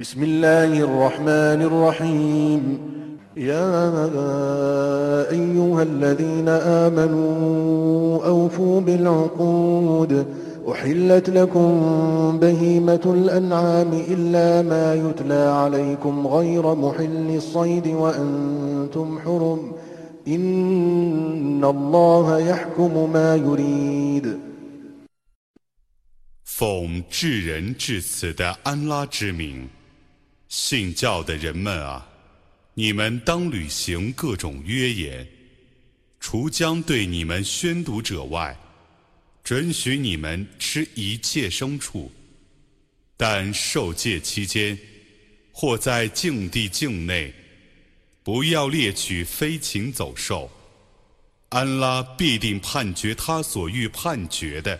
بسم الله الرحمن الرحيم يا أيها الذين آمنوا أوفوا بالعقود أحلت لكم بهيمة الأنعام إلا ما يتلى عليكم غير محل الصيد وأنتم حرم إن الله يحكم ما يريد 奉至仁至此的安拉之名， 信教的人们啊，你们当履行各种约言，除将对你们宣读者外，准许你们吃一切牲畜，但受戒期间或在境地境内，不要猎取飞禽走兽。安拉必定判决他所欲判决的。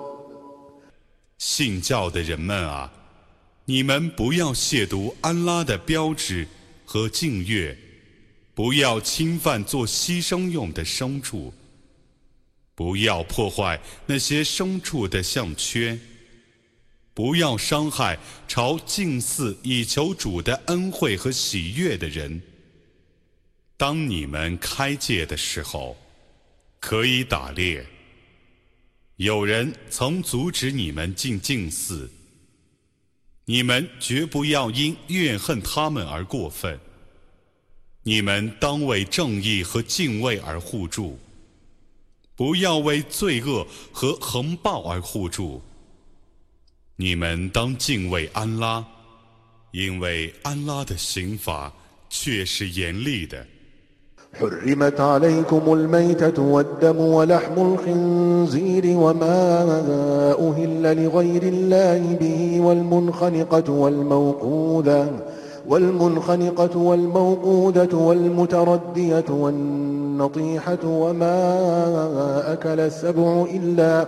信教的人们啊，你们不要亵渎安拉的标志和净月，不要侵犯做牺牲用的牲畜，不要破坏那些牲畜的项圈，不要伤害朝敬祀以求主的恩惠和喜悦的人。当你们开戒的时候，可以打猎。有人曾阻止你们进净寺，你们绝不要因怨恨他们而过分。你们当为正义和敬畏而互助，不要为罪恶和横暴而互助。你们当敬畏安拉，因为安拉的刑罚却是严厉的。حرمت عليكم الميتة والدم ولحم الخنزير وما أهل لغير الله به والمنخنقة والموقوذة والمنخنقة والموقودة والمتردية والنطيحة وما أكل السبع إلا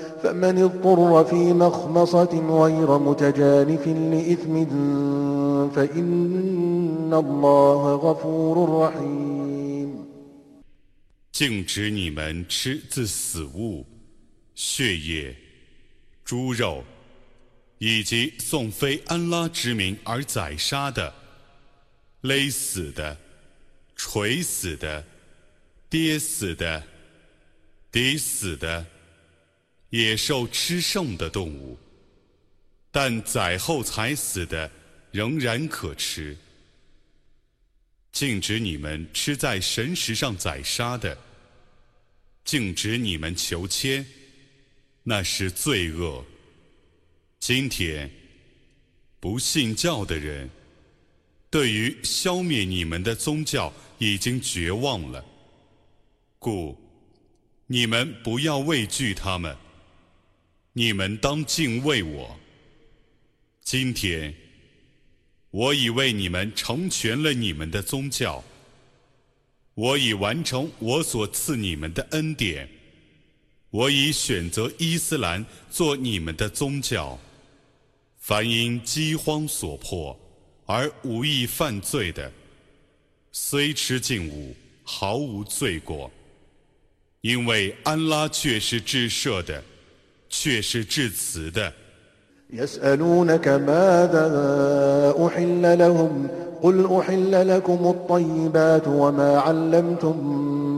فمن اضطر في مخمصة غير متجانف لإثم فإن الله غفور رحيم 禁止你们吃自死物、血液、猪肉，以及送非安拉之名而宰杀的、勒死的、锤死的、跌死的、抵死的。 野兽吃剩的动物，但宰后才死的仍然可吃。禁止你们吃在神石上宰杀的，禁止你们求签，那是罪恶。今天不信教的人，对于消灭你们的宗教已经绝望了，故你们不要畏惧他们。你们当敬畏我。今天，我已为你们成全了你们的宗教。我已完成我所赐你们的恩典。我已选择伊斯兰做你们的宗教。凡因饥荒所迫而无意犯罪的，虽吃禁物，毫无罪过。因为安拉却是至赦的，却是至慈的。يسألونك ماذا أحل لهم قل أحل لكم الطيبات وما علمتم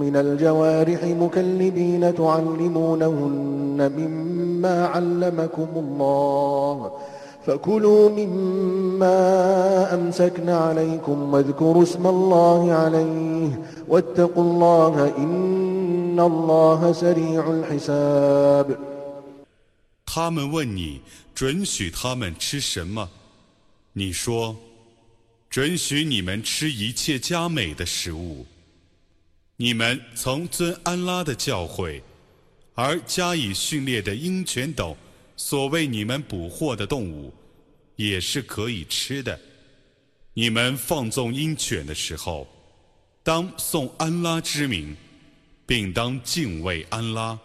من الجوارح مكلبين تعلمونهن مما علمكم الله فكلوا مما أمسكن عليكم واذكروا اسم الله عليه واتقوا الله إن الله سريع الحساب 他们问你准许他们吃什么？你说，准许你们吃一切佳美的食物。你们曾遵安拉的教诲，而加以训练的鹰犬等，所谓你们捕获的动物，也是可以吃的。你们放纵鹰犬的时候，当送安拉之名，并当敬畏安拉。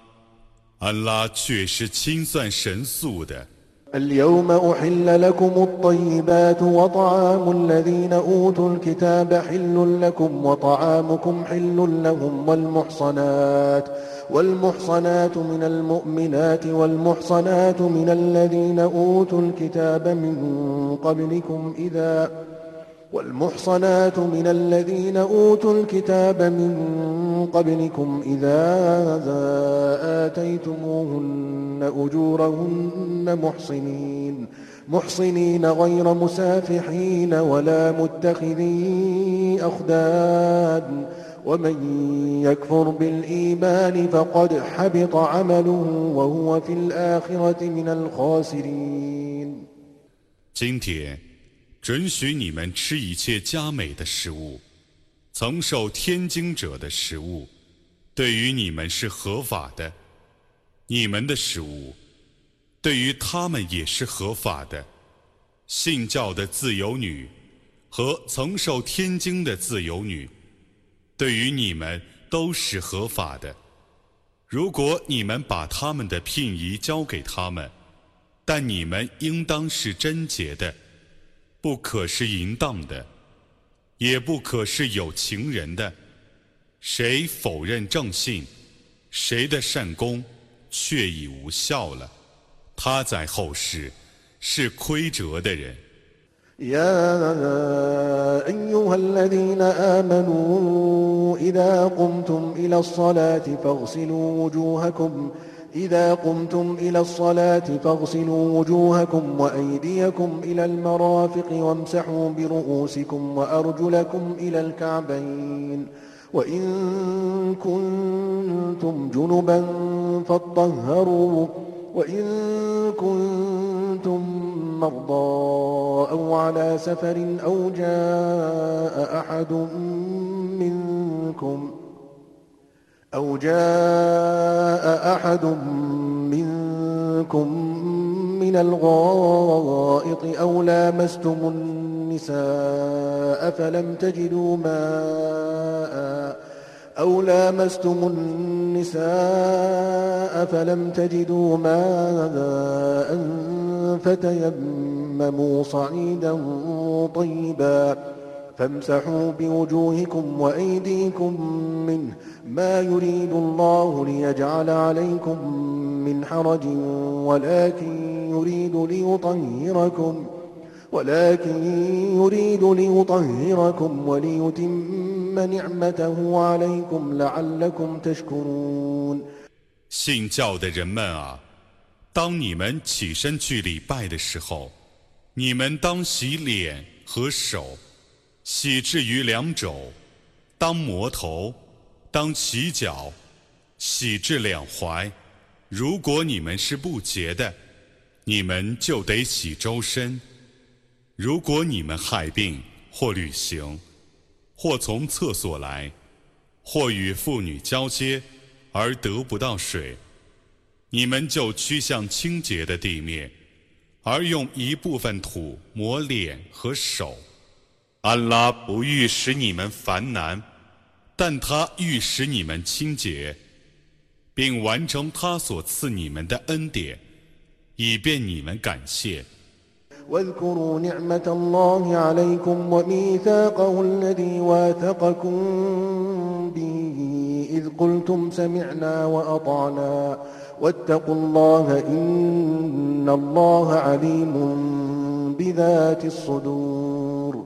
安拉却是清算神速的。اليوم أحل لكم الطيبات وطعام الذين أوتوا الكتاب حل لكم وطعامكم حل لهم والمحصنات والمحصنات من المؤمنات والمحصنات من الذين أوتوا الكتاب من قبلكم إذا والمحصنات من الذين أوتوا الكتاب من قبلكم إذا آتيتموهن أجورهن محصنين محصنين غير مسافحين ولا متخذي أخدان. ومن يكفر بالإيمان فقد حبط عمله وهو في الآخرة من الخاسرين. 今天准许你们吃一切佳美的食物，曾受天经者的食物，对于你们是合法的；你们的食物，对于他们也是合法的。信教的自由女和曾受天经的自由女，对于你们都是合法的。如果你们把他们的聘仪交给他们，但你们应当是贞洁的。不可是淫荡的，也不可是有情人的。谁否认正信，谁的善功却已无效了。他在后世是亏折的人。إذا قمتم إلى الصلاة فاغسلوا وجوهكم وأيديكم إلى المرافق وامسحوا برؤوسكم وأرجلكم إلى الكعبين. وإن كنتم جنبا فاطهروا وإن كنتم مرضى أو على سفر أو جاء أحد منكم أو جاء أحد منكم من الغائط أو لامستم النساء فلم تجدوا ماء أو لامستم النساء فلم تجدوا ماء فتيمموا صعيدا طيبا فامسحوا بوجوهكم وأيديكم منه ما يريد الله ليجعل عليكم من حرج ولكن يريد ليطهركم ولكن يريد ليطهركم وليتم نعمته عليكم لعلكم تشكرون 信教的人们啊，当你们起身去礼拜的时候，你们当洗脸和手，洗至于两肘，当磨头。 当洗脚，洗至两踝。如果你们是不洁的，你们就得洗周身。如果你们害病或旅行，或从厕所来，或与妇女交接而得不到水，你们就趋向清洁的地面，而用一部分土抹脸和手。安拉不欲使你们烦难。但他欲使你们清洁，并完成他所赐你们的恩典，以便你们感谢。واذكروا نعمة الله عليكم وميثاقه الذي واثقكم به إذ قلتم سمعنا وأطعنا واتقوا الله إن الله عليم بذات الصدور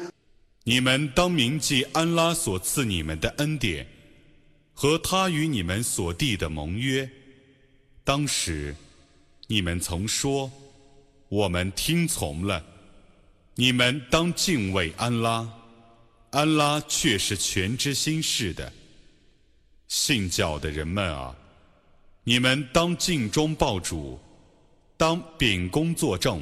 你们当铭记安拉所赐你们的恩典，和他与你们所缔的盟约。当时，你们曾说：“我们听从了。”你们当敬畏安拉，安拉却是全知心事的。信教的人们啊，你们当尽忠报主，当秉公作证。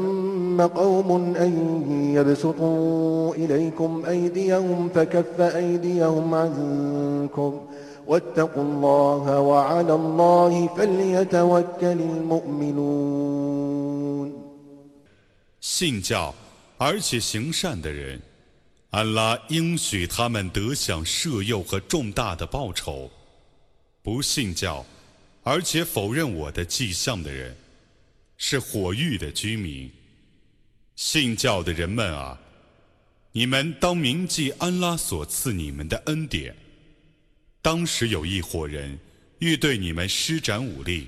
قوم أن يبسطوا إليكم أيديهم فكف أيديهم عنكم واتقوا الله وعلى الله فليتوكل المؤمنون 信教而且行善的人，安拉应许他们得享赦诱和重大的报酬。不信教而且否认我的迹象的人，是火域的居民。 信教的人们啊，你们当铭记安拉所赐你们的恩典。当时有一伙人欲对你们施展武力，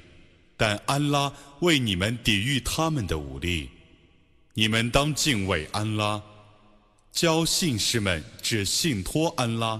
但安拉为你们抵御他们的武力。你们当敬畏安拉，教信士们只信托安拉。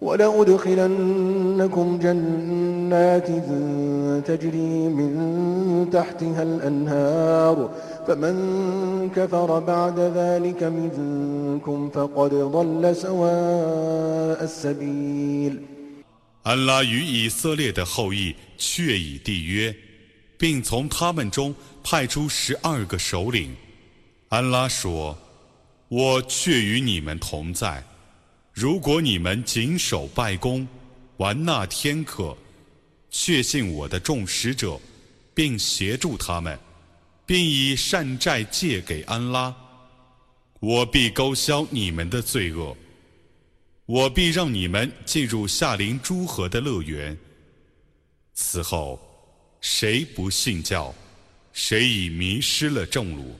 ولأدخلنكم جنات تجري من تحتها الأنهار فمن كفر بعد ذلك منكم فقد ضل سواء السبيل 安拉与以色列的后裔确已缔约，并从他们中派出十二个首领。安拉说：“我却与你们同在。” 如果你们谨守拜功，玩纳天课，确信我的众使者，并协助他们，并以善债借给安拉，我必勾销你们的罪恶，我必让你们进入夏林诸河的乐园。此后，谁不信教，谁已迷失了正路。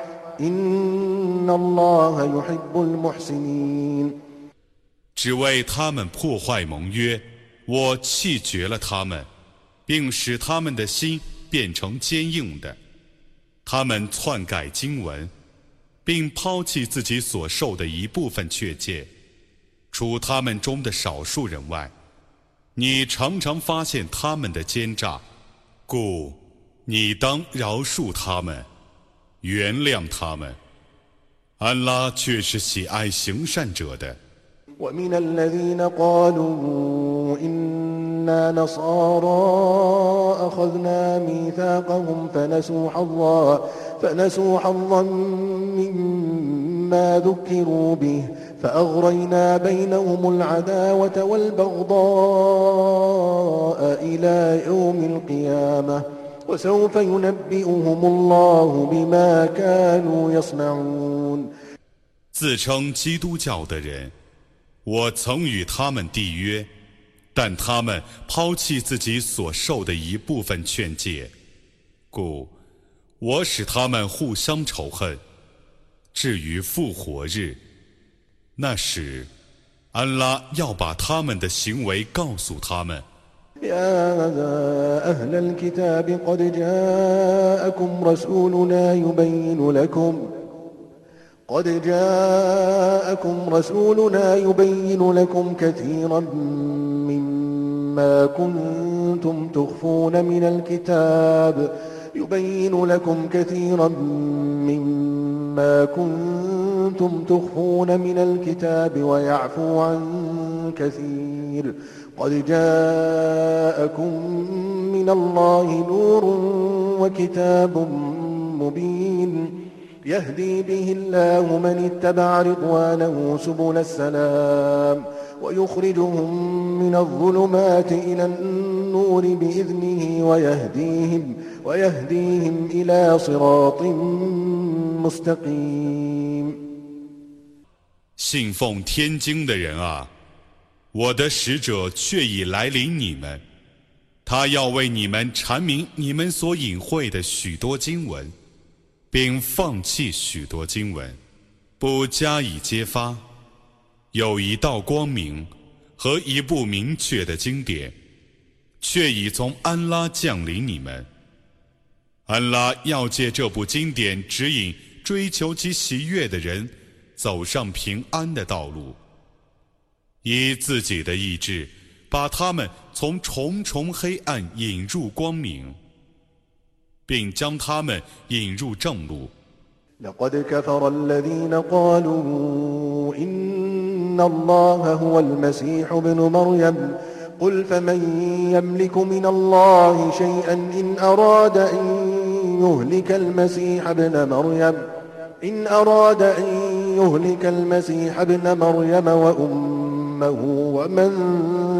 只为他们破坏盟约，我弃绝了他们，并使他们的心变成坚硬的。他们篡改经文，并抛弃自己所受的一部分确戒，除他们中的少数人外，你常常发现他们的奸诈，故你当饶恕他们，原谅他们。安拉却是喜爱行善者的。ومن الذين قالوا إنا نصارى أخذنا ميثاقهم فنسوا حظا فنسوا حظا مما ذكروا به فأغرينا بينهم العداوة والبغضاء إلى يوم القيامة وسوف ينبئهم الله بما كانوا يصنعون 自称基督教的人，我曾与他们缔约，但他们抛弃自己所受的一部分劝诫，故我使他们互相仇恨。至于复活日，那时，安拉要把他们的行为告诉他们。 قد جاءكم رسولنا يبين لكم كثيرا مما كنتم تخفون من الكتاب. يبين لكم كثيرا مما كنتم تخفون من الكتاب ويعفو عن كثير. قد جاءكم من الله نور وكتاب مبين يهدي به الله من اتبع رضوانه سبل السلام ويخرجهم من الظلمات إلى النور بإذنه ويهديهم ويهديهم إلى صراط مستقيم 信奉天经的人啊， 我的使者却已来临你们，他要为你们阐明你们所隐晦的许多经文。并放弃许多经文，不加以揭发。有一道光明和一部明确的经典，却已从安拉降临你们。安拉要借这部经典指引追求其喜悦的人走上平安的道路，以自己的意志把他们从重重黑暗引入光明。并将他们引入正路。لقد كفر الذين قالوا إن الله هو المسيح ابن مريم قل فمن يملك من الله شيئا إن أراد أن يهلك المسيح ابن مريم إن أراد أن يهلك المسيح ابن مريم وأمه ومن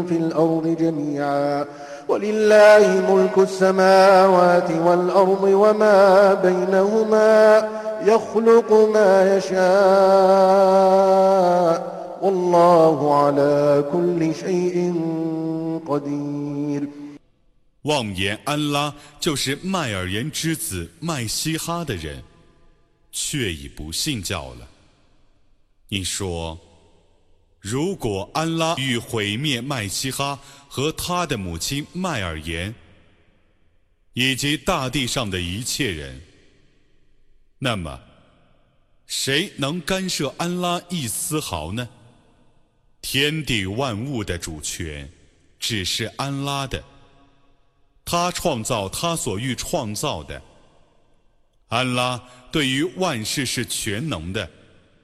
في الأرض جميعا ولله ملك السماوات والأرض وما بينهما يخلق ما يشاء والله على كل شيء قدير 妄言安拉就是麦尔言之子麦西哈的人，却已不信教了。你说。 如果安拉欲毁灭麦西哈和他的母亲麦尔言，以及大地上的一切人，那么谁能干涉安拉一丝毫呢？天地万物的主权只是安拉的，他创造他所欲创造的。安拉对于万事是全能的。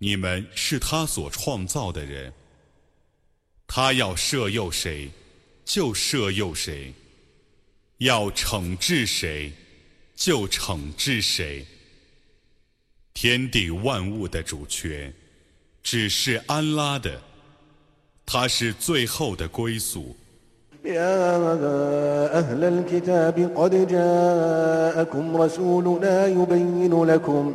你们是他所创造的人，他要摄诱谁， 就赦宥谁；要惩治谁，就惩治谁。天地万物的主权只是安拉的，他是最后的归宿。يا أهل الكتاب قد جاءكم رسولنا يبين لكم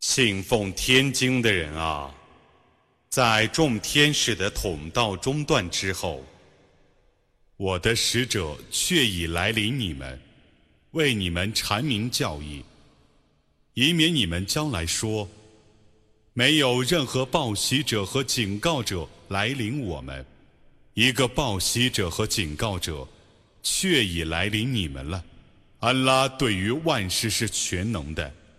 信奉天经的人啊，在众天使的统道中断之后，我的使者却已来临你们，为你们阐明教义，以免你们将来说，没有任何报喜者和警告者来临我们。一个报喜者和警告者，却已来临你们了。安拉对于万事是全能的。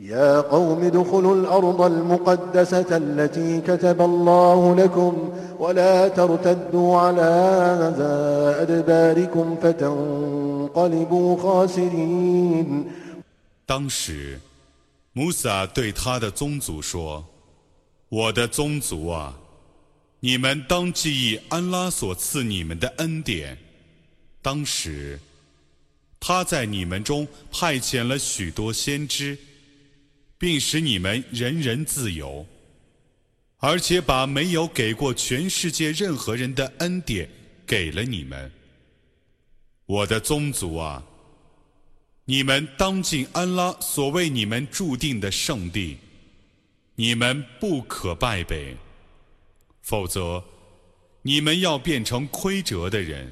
يا قوم ادخلوا الأرض المقدسة التي كتب الله لكم ولا ترتدوا على أدباركم فتنقلبوا خاسرين 当时，穆萨对他的宗族说：“我的宗族啊，你们当记忆安拉所赐你们的恩典。当时，他在你们中派遣了许多先知。” 并使你们人人自由，而且把没有给过全世界任何人的恩典给了你们。我的宗族啊，你们当进安拉所为你们注定的圣地，你们不可败北，否则你们要变成亏折的人。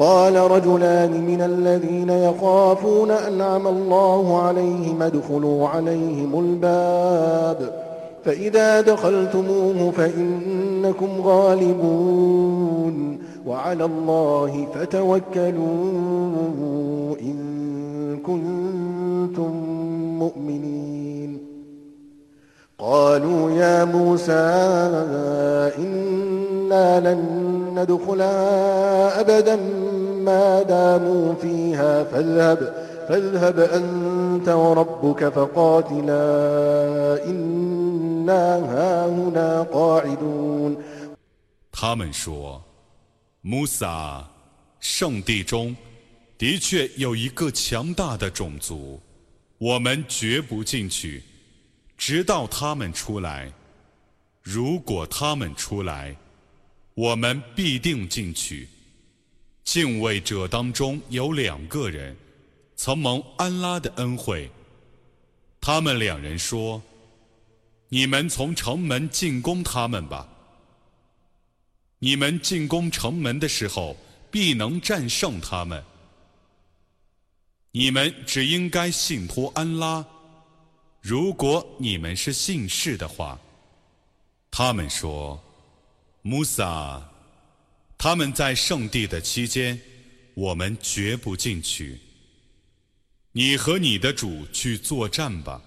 قال رجلان من الذين يخافون أنعم الله عليهم ادخلوا عليهم الباب فإذا دخلتموه فإنكم غالبون وعلى الله فتوكلوا إن كنتم مؤمنين. قالوا يا موسى إنا لن ندخلها أبدا ما داموا فيها فاذهب فاذهب أنت وربك فقاتلا إنا هاهنا قاعدون 他们说：“穆萨，圣地中的确有一个强大的种族，我们绝不进去，直到他们出来。如果他们出来， 我们必定进去。敬畏者当中有两个人，曾蒙安拉的恩惠。他们两人说：‘你们从城门进攻他们吧。你们进攻城门的时候，必能战胜他们。你们只应该信托安拉。如果你们是信士的话。’他们说。” 穆萨，他们在圣地的期间，我们绝不进去。你和你的主去作战吧，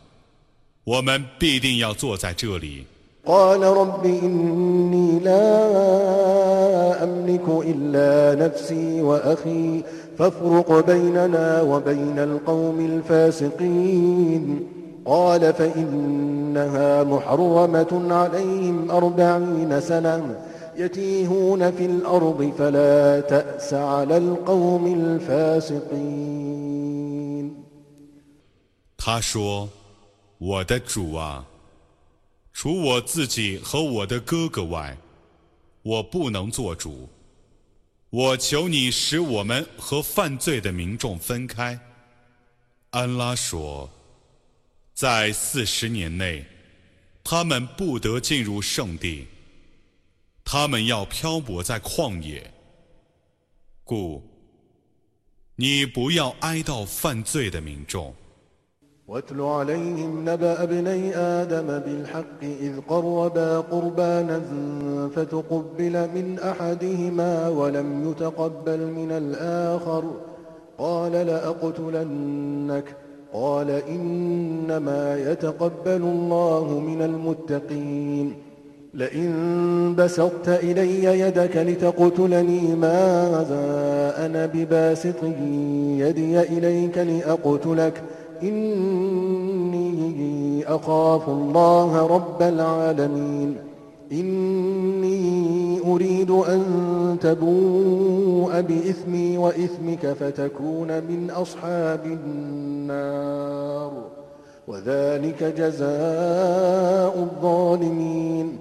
我们必定要坐在这里。قال فإنها محرمة عليهم أربعين سنة يتيهون في الأرض فلا تأس على القوم الفاسقين 他说：“我的主啊，除我自己和我的哥哥外，我不能做主。我求你使我们和犯罪的民众分开。”安拉说：“ 在四十年内，他们不得进入圣地，他们要漂泊在旷野。故你不要哀悼犯罪的民众。” واتل عليهم نبأ ابني آدم بالحق إذ قربا قربانا فتقبل من أحدهما ولم يتقبل من الآخر قال لأقتلنك قال إنما يتقبل الله من المتقين. لئن بسطت إلي يدك لتقتلني ماذا أنا بباسط يدي إليك لأقتلك؟ إني أخاف الله رب العالمين. إني أريد أن تبوء بإثمي وإثمك فتكون من أصحاب النار وذلك جزاء الظالمين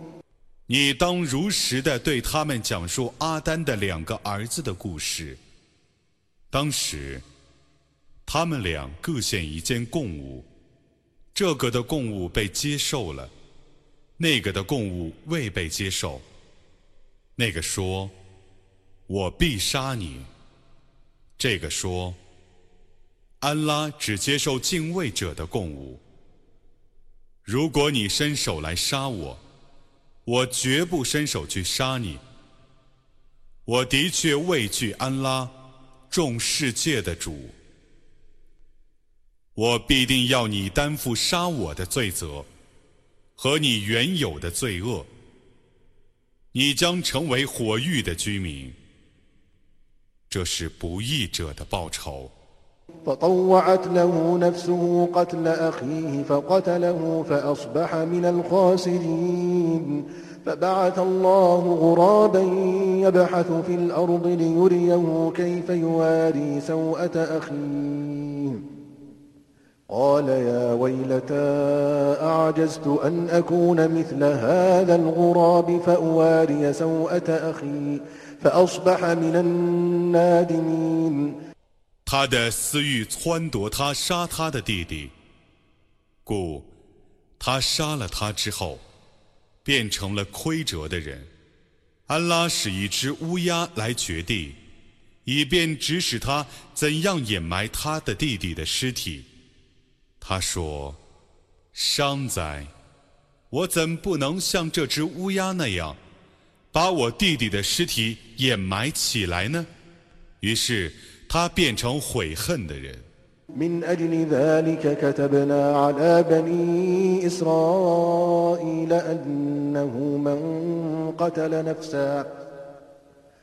你当如实的对他们讲述阿丹的两个儿子的故事。当时。他们俩各献一件供物，这个的供物被接受了， 那个的供物未被接受。那个说：“我必杀你。”这个说：“安拉只接受敬畏者的供物。如果你伸手来杀我，我绝不伸手去杀你。我的确畏惧安拉，众世界的主。”我必定要你担负杀我的罪责，和你原有的罪恶。你将成为火狱的居民，这是不义者的报酬。قال يا ويلتى أعجزت أن أكون مثل هذا الغراب فأواري سوءة أخي فأصبح من النادمين 他的私欲撺夺他杀他的弟弟，故他杀了他之后，变成了亏折的人。安拉使一只乌鸦来掘地，以便指使他怎样掩埋他的弟弟的尸体。 他说：“伤哉！我怎不能像这只乌鸦那样，把我弟弟的尸体掩埋起来呢？”于是他变成悔恨的人。من قتل نفسا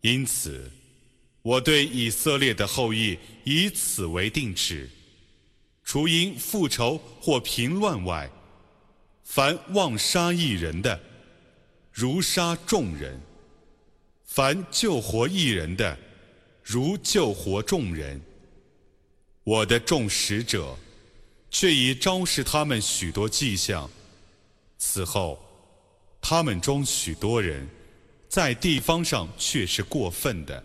因此，我对以色列的后裔以此为定尺：除因复仇或平乱外，凡妄杀一人的，如杀众人；凡救活一人的，如救活众人。我的众使者。却已昭示他们许多迹象。此后，他们中许多人，在地方上却是过分的。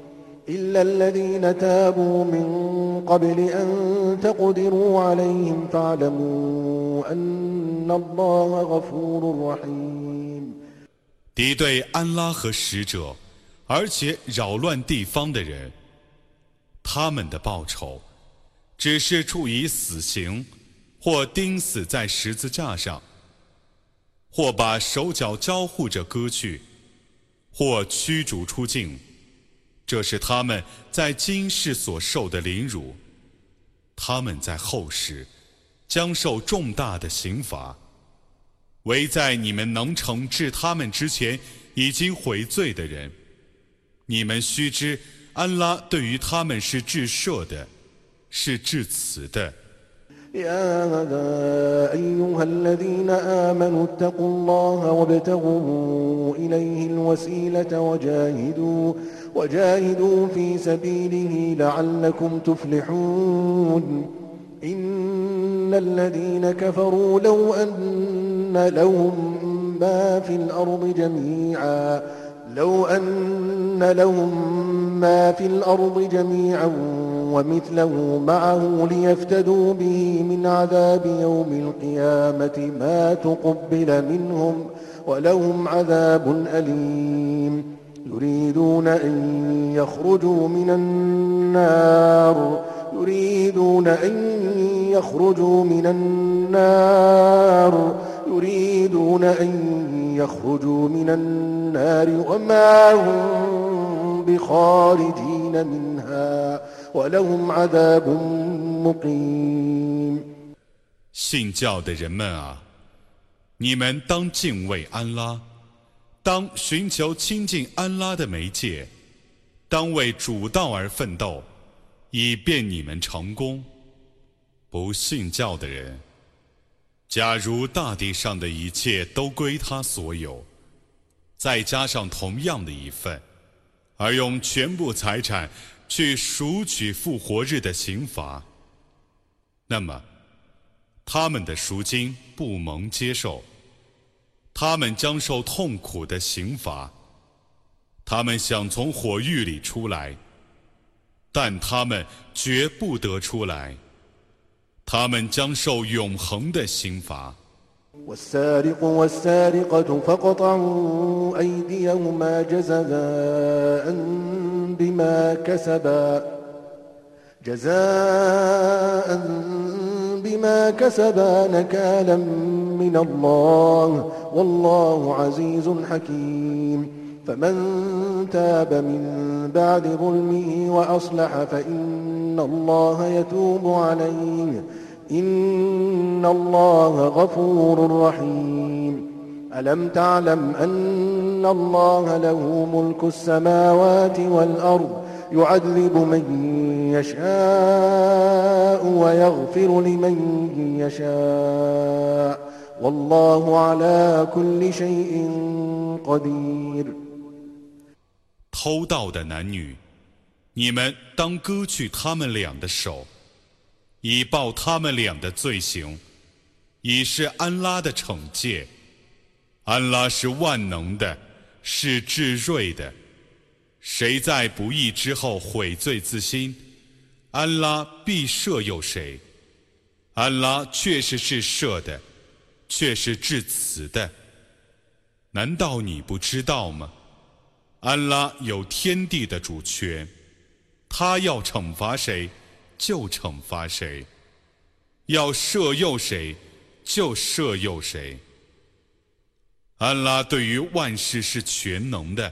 إلا الذين تابوا من قبل أن تقدروا عليهم فاعلموا أن الله غفور رحيم 敌对安拉和使者，而且扰乱地方的人，他们的报酬，只是处以死刑，或钉死在十字架上，或把手脚交互着割去，或驱逐出境。 这是他们在今世所受的凌辱，他们在后世将受重大的刑罚。唯在你们能惩治他们之前，已经悔罪的人，你们须知，安拉对于他们是至赦的，是至慈的。يا أيها الذين آمنوا اتقوا الله وابتغوا إليه الوسيلة وجاهدوا وجاهدوا في سبيله لعلكم تفلحون. إن الذين كفروا لو أن لهم ما في الأرض جميعا لو أن لهم ما في الأرض جميعا ومثله معه ليفتدوا به من عذاب يوم القيامة ما تقبل منهم ولهم عذاب أليم. يريدون أن يخرجوا من النار يريدون أن يخرجوا من النار يريدون أن يخرجوا من النار وما هم بخارجين منها ولهم عذاب مقيم 信教的人们啊，你们当敬畏安拉， 当寻求亲近安拉的媒介，当为主道而奋斗，以便你们成功。不信教的人。假如大地上的一切都归他所有，再加上同样的一份，而用全部财产去赎取复活日的刑罚，那么他们的赎金不蒙接受，他们将受痛苦的刑罚。他们想从火狱里出来，但他们绝不得出来。他们将受永恒的刑罚。والسارق والسارقة فاقطعوا أيديهما جزاء بما كسبا جزاء بما كسبا نكالا من الله والله عزيز حكيم. فمن تاب من بعد ظلمه وأصلح فإن الله يتوب عليه. إن الله غفور رحيم. ألم تعلم أن الله له ملك السماوات والأرض يعذب من يشاء ويغفر لمن يشاء والله على كل شيء قدير 偷盗的男女，你们当割去他们俩的手。以报他们俩的罪行，以是安拉的惩戒。安拉是万能的，是至睿的。 谁在不义之后悔罪自新，安拉必赦宥谁。安拉确实是赦的，却是至慈的。难道你不知道吗？安拉有天地的主权，他要惩罚谁？就惩罚谁，要赦诱谁，就赦诱谁。安拉对于万事是全能的。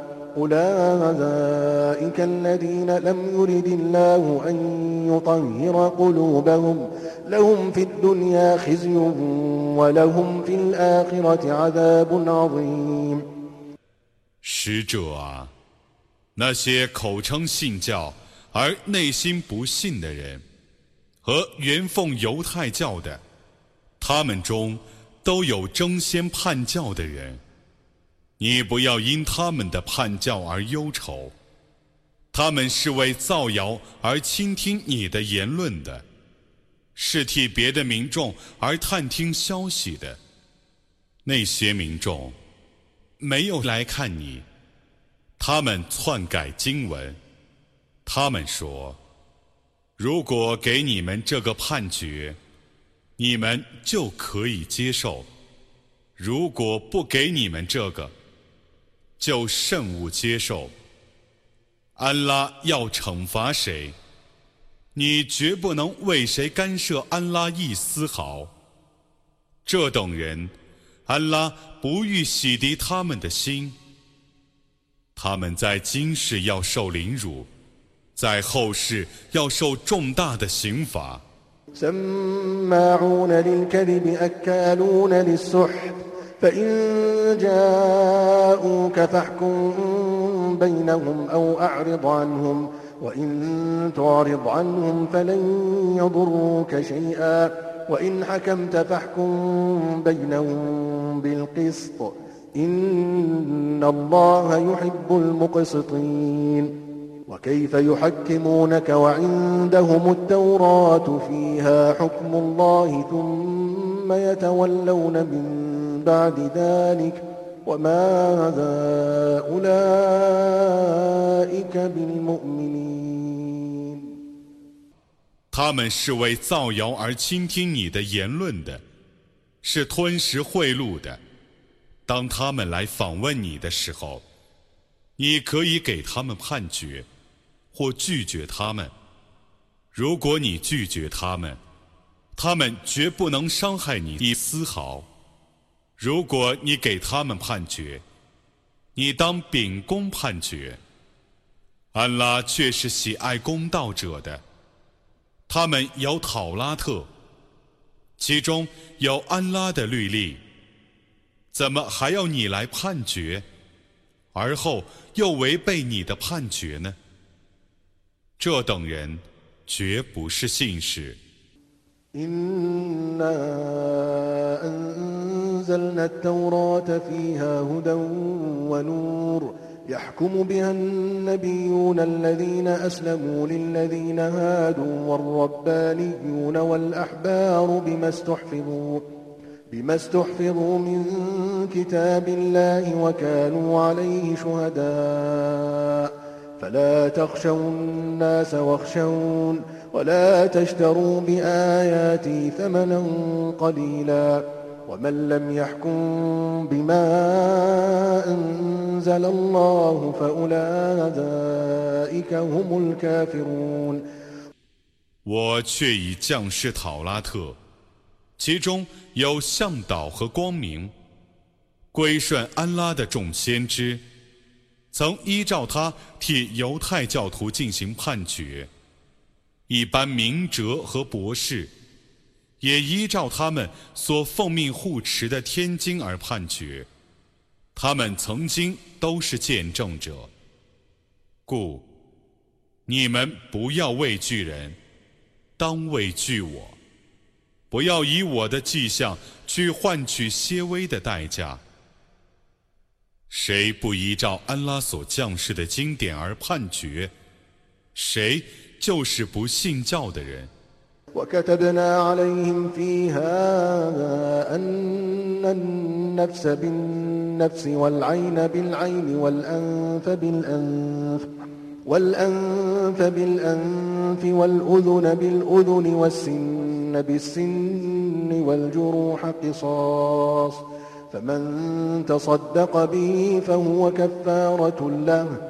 أولئك الذين لم يرد الله أن يطهر قلوبهم لهم في الدنيا خزي ولهم في الآخرة عذاب عظيم 使者啊，那些口称信教而内心不信的人，和原奉犹太教的，他们中都有争先叛教的人。 你不要因他们的叛教而忧愁，他们是为造谣而倾听你的言论的，是替别的民众而探听消息的。那些民众没有来看你，他们篡改经文，他们说：如果给你们这个判决，你们就可以接受；如果不给你们这个，就慎勿接受。安拉要惩罚谁，你绝不能为谁干涉安拉一丝毫。这等人，安拉不欲洗涤他们的心。他们在今世要受凌辱，在后世要受重大的刑罚。فإن جاءوك فاحكم بينهم أو أعرض عنهم وإن تعرض عنهم فلن يضروك شيئا. وإن حكمت فاحكم بينهم بالقسط إن الله يحب المقسطين. وكيف يحكمونك وعندهم التوراة فيها حكم الله ثم يتولون من 他们是为造谣而倾听你的言论的，是吞食贿赂的。当他们来访问你的时候，你可以给他们判决，或拒绝他们。如果你拒绝他们，他们绝不能伤害你一丝毫。如果你给他们判决，你当秉公判决。安拉却是喜爱公道者的。他们有讨拉特，其中有安拉的律例，怎么还要你来判决，而后又违背你的判决呢？这等人绝不是信士。أنزلنا التوراة فيها هدى ونور يحكم بها النبيون الذين أسلموا للذين هادوا والربانيون والأحبار بما استحفظوا بما استحفظوا من كتاب الله وكانوا عليه شهداء فلا تخشوا الناس واخشون ولا تشتروا بآياتي ثمنا قليلاً 我却已降世讨拉特，其中有向导和光明，归顺安拉的众先知，曾依照他替犹太教徒进行判决， 一般明哲和博士。也依照他们所奉命护持的天经而判决，他们曾经都是见证者，故你们不要畏惧人，当畏惧我，不要以我的迹象去换取些微的代价。谁不依照安拉所降世的经典而判决，谁就是不信教的人。وكتبنا عليهم فيها أن النفس بالنفس والعين بالعين والأنف بالأنف والأنف بالأنف والأذن بالأذن والسن بالسن والجروح قصاص فمن تصدق به فهو كفارة له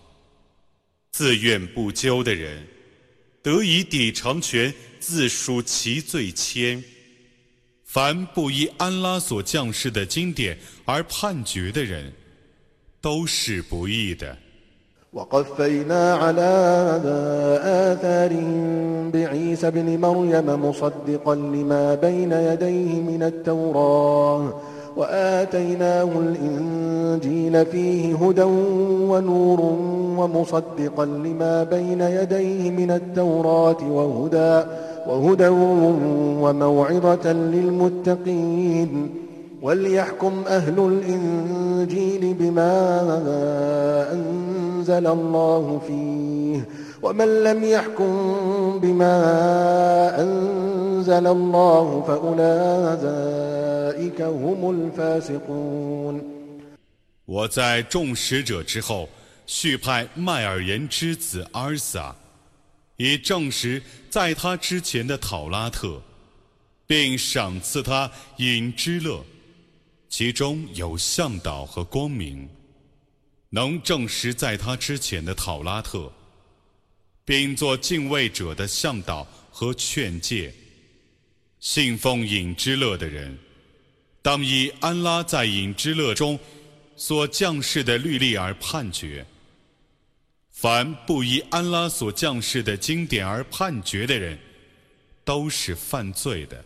自愿不究的人，得以抵偿权，自属其罪愆。凡不依安拉所降世的经典而判决的人。都是不易的。وقفينا على آثارهم بعيسى بن مريم مصدقا لما بين يديه من التوراة وآتيناه الإنجيل فيه هدى ونور ومصدقا لما بين يديه من التوراة وهدى وهدى وموعظة للمتقين وليحكم أهل الإنجيل بما أنزل الله فيه ومن لم يحكم بما أنزل الله فأولئك هم الفاسقون 我在众使者之后，续派麦尔言之子阿尔撒，以证实在他之前的讨拉特，并赏赐他隐之乐。其中有向导和光明，能证实在他之前的讨拉特， 并做敬畏者的向导和劝诫。信奉隐之乐的人，当以安拉在隐之乐中所降世的律例而判决。凡不依安拉所降世的经典而判决的人，都是犯罪的。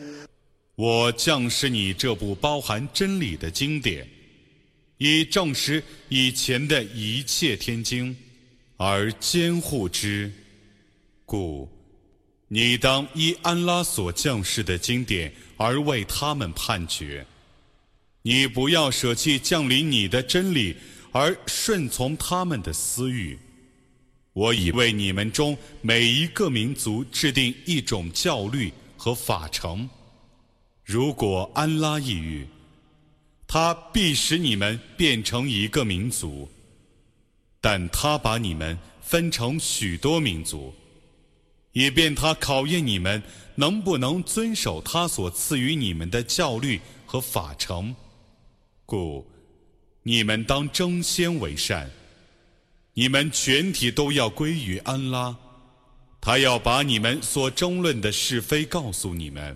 我降示你这部包含真理的经典，以证实以前的一切天经，而监护之。故你当依安拉所降世的经典而为他们判决。你不要舍弃降临你的真理而顺从他们的私欲。我已为你们中每一个民族制定一种教律和法程。如果安拉抑郁，他必使你们变成一个民族；但他把你们分成许多民族，以便他考验你们能不能遵守他所赐予你们的教律和法程。故你们当争先为善，你们全体都要归于安拉，他要把你们所争论的是非告诉你们。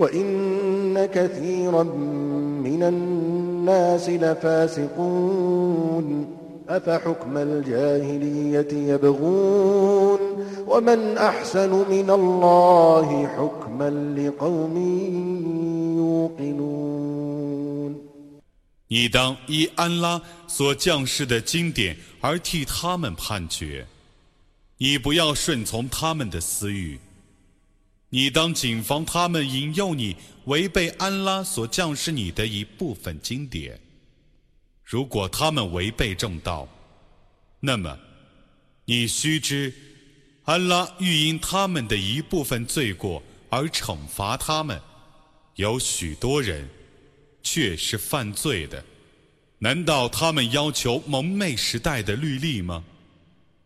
وإن كثيرا من الناس لفاسقون أفحكم الجاهلية يبغون ومن أحسن من الله حكما لقوم يوقنون 你当依安拉所降世的经典而替他们判决。 你不要顺从他们的私欲， 你当谨防他们引诱你违背安拉所降示你的一部分经典。如果他们违背正道，那么你须知，安拉欲因他们的一部分罪过而惩罚他们。有许多人却是犯罪的。难道他们要求蒙昧时代的律例吗？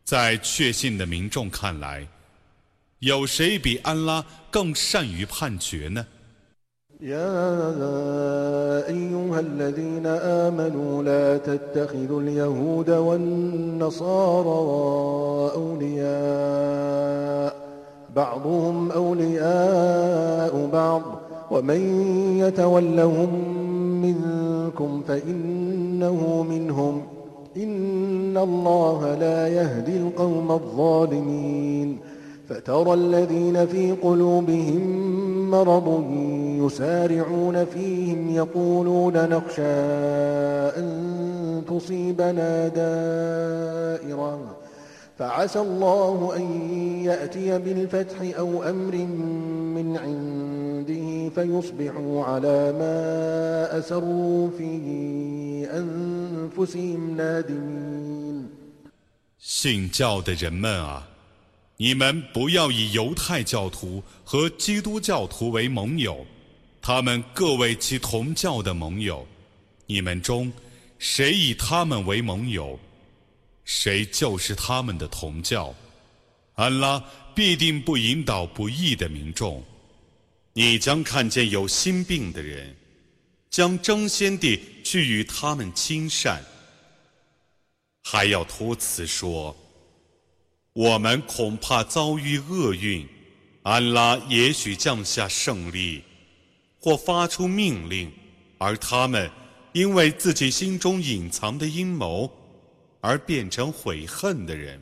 在确信的民众看来，有谁比安拉更善于判决呢？يا أيها الذين آمنوا لا تتخذوا اليهود والنصارى أولياء بعضهم أولياء بعض ومن يتولهم منكم فإنه منهم إن الله لا يهدي القوم الظالمين فترى الذين في قلوبهم مرض يسارعون فيهم يقولون نخشى أن تصيبنا دائرة فعسى الله أن يأتي بالفتح أو أمر من عنده فيصبحوا على ما أسروا في أنفسهم نادمين 信教的人们啊， 你们不要以犹太教徒和基督教徒为盟友，他们各为其同教的盟友。你们中谁以他们为盟友？谁就是他们的同教，安拉必定不引导不义的民众。你将看见有心病的人，将争先地去与他们亲善，还要托辞说：“我们恐怕遭遇厄运，安拉也许降下胜利，或发出命令，而他们因为自己心中隐藏的阴谋。”而变成悔恨的人。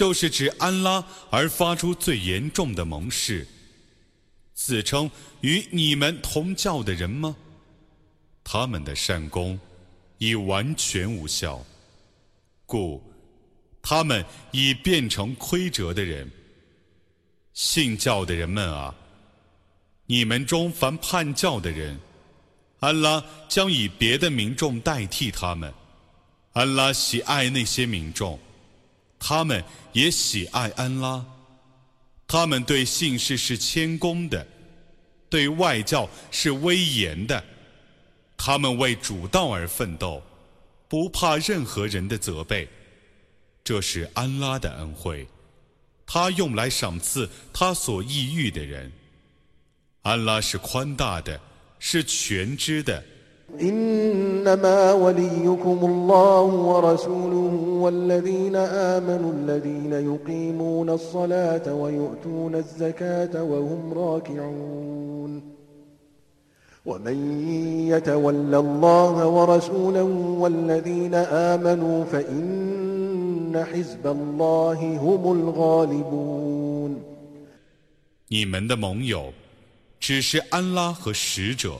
就是指安拉而发出最严重的盟誓，自称与你们同教的人吗？他们的善功已完全无效，故他们已变成亏折的人。”信教的人们啊，你们中凡叛教的人，安拉将以别的民众代替他们。安拉喜爱那些民众，他们也喜爱安拉。他们对信士是谦恭的，对外教是威严的。他们为主道而奋斗，不怕任何人的责备。这是安拉的恩惠。他用来赏赐他所抑郁的人。安拉是宽大的，是全知的。إنما وليكم الله ورسوله والذين آمنوا الذين يقيمون الصلاة ويؤتون الزكاة وهم راكعون ومن يتول الله ورسوله والذين آمنوا فإن 你们的盟友只是安拉和使者，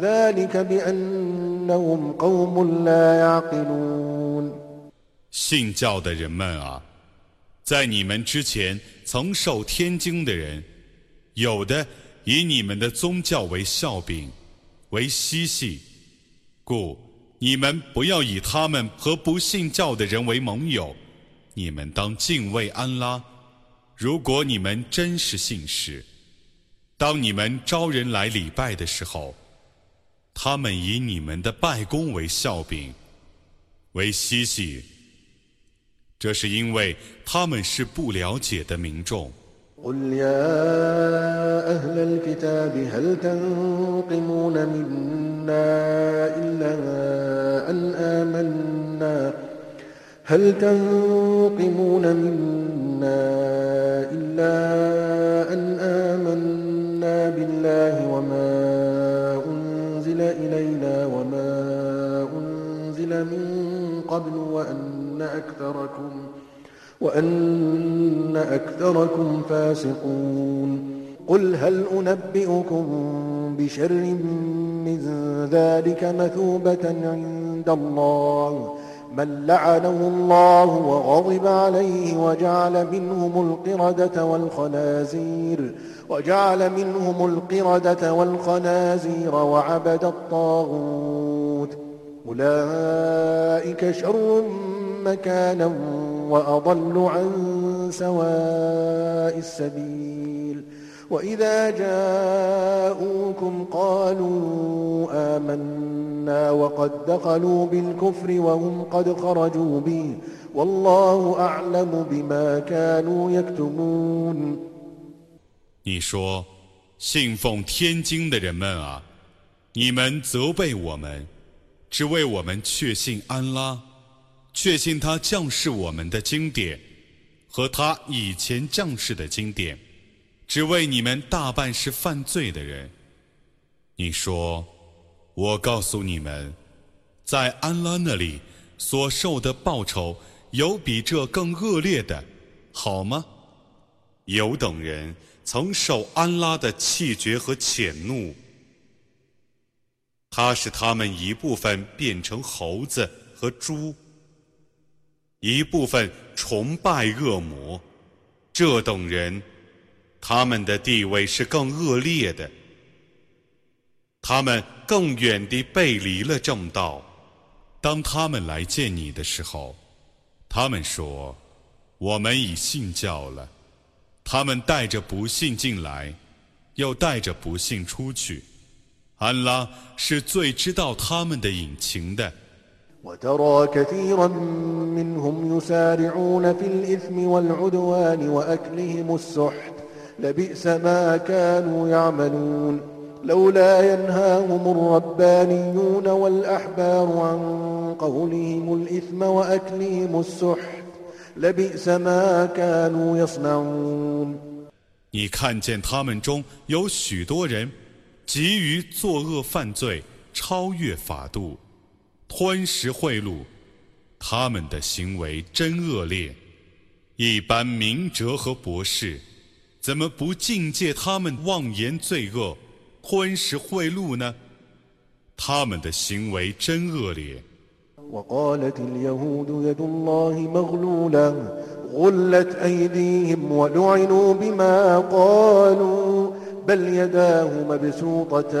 ذلك بأنهم قوم لا يعقلون 信教的人们啊，在你们之前曾受天经的人，有的以你们的宗教为笑柄，为嬉戏，故你们不要以他们和不信教的人为盟友，你们当敬畏安拉。如果你们真是信士，当你们招人来礼拜的时候， 他们以你们的拜功为笑柄，为嬉戏，这是因为他们是不了解的民众。هل تنقمون منا إلا أن آمنا بالله وما أكثركم وأن أكثركم فاسقون قل هل أنبئكم بشر من ذلك مثوبة عند الله من لعنه الله وغضب عليه وجعل منهم القردة والخنازير وجعل منهم القردة والخنازير وعبد الطاغوت أولئك شر مكانا وأضل عن سواء السبيل وإذا جاءوكم قالوا آمنا وقد دخلوا بالكفر وهم قد خرجوا به والله أعلم بما كانوا يكتمون 你说，信奉天经的人们啊，你们责备我们，只为我们确信安拉， 确信他降世我们的经典和他以前降世的经典。只为你们大半是犯罪的人。你说，我告诉你们，在安拉那里所受的报酬有比这更恶劣的，好吗？有等人曾受安拉的气绝和谴怒，他使他们一部分变成猴子和猪，一部分崇拜恶魔，这等人。他们的地位是更恶劣的，他们更远地背离了正道。当他们来见你的时候，他们说：“我们已信教了。”他们带着不信进来，又带着不信出去。安拉是最知道他们的隐情的。لبئس ما كانوا يعملون لولا ينهاهم الربانيون والأحبار عن قولهم الإثم وأكلهم السحت لبئس ما كانوا يصنعون 你看见他们中有许多人急于作恶犯罪，超越法度， 吞食贿赂，他们的行为真恶劣。一般明哲和博士。怎么不境界他们妄言罪恶、吞食贿赂呢？他们的行为真恶劣。وقالت اليهود يد الله مغلولة غلت أيديهم ولعنوا بما قالوا بل يداه مبسوطتان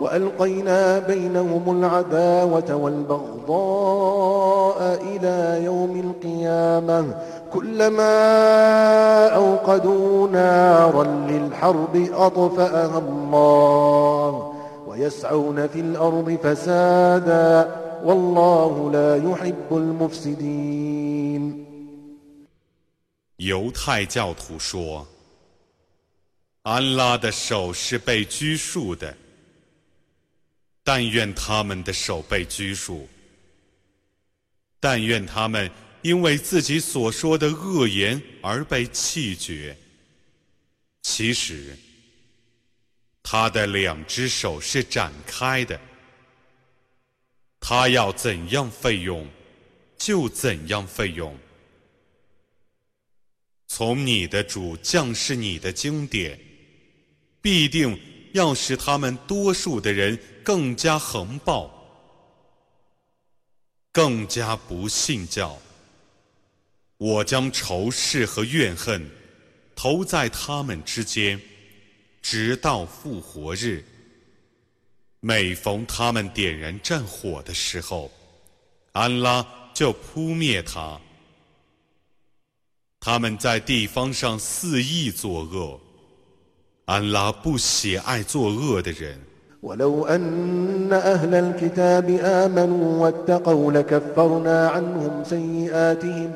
وألقينا بينهم العداوة والبغضاء إلى يوم القيامة كلما أوقدوا نارا للحرب أطفأها الله ويسعون في الأرض فسادا والله لا يحب المفسدين 犹太教徒说：“安拉的手是被拘束的， 但愿他们的手被拘束，但愿他们因为自己所说的恶言而被弃绝。其实，他的两只手是展开的，他要怎样费用，就怎样费用。”从你的主将是你的经典，必定要使他们多数的人更加横暴，更加不信教。我将仇视和怨恨投在他们之间，直到复活日。每逢他们点燃战火的时候，安拉就扑灭他。他们在地方上肆意作恶，安拉不喜爱作恶的人。ولو أن أهل الكتاب آمنوا واتقوا لكفرنا عنهم سيئاتهم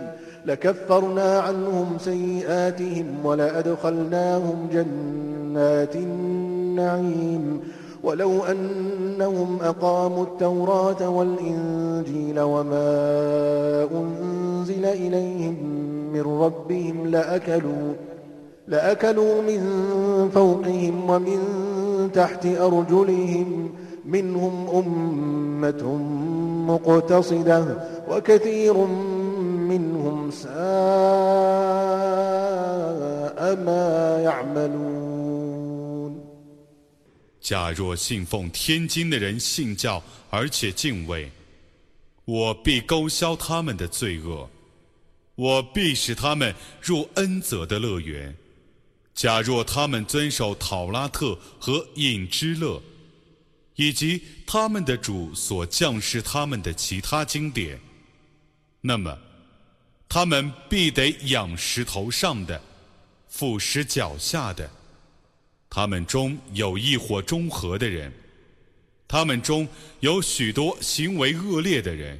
لكفرنا عنهم سيئاتهم ولأدخلناهم جنات النعيم ولو أنهم أقاموا التوراة والإنجيل وما أنزل إليهم من ربهم لأكلوا لأكلوا من فوقهم ومن تحت أرجلهم منهم أمة مقتصدة وكثير منهم ساء ما يعملون 假若信奉天经的人信教而且敬畏，我必勾销他们的罪恶。我必使他们入恩泽的乐园。 假若他们遵守讨拉特和隐之乐，以及他们的主所降示他们的其他经典，那么他们必得仰石头上的，俯拾脚下的。他们中有一伙中和的人，他们中有许多行为恶劣的人。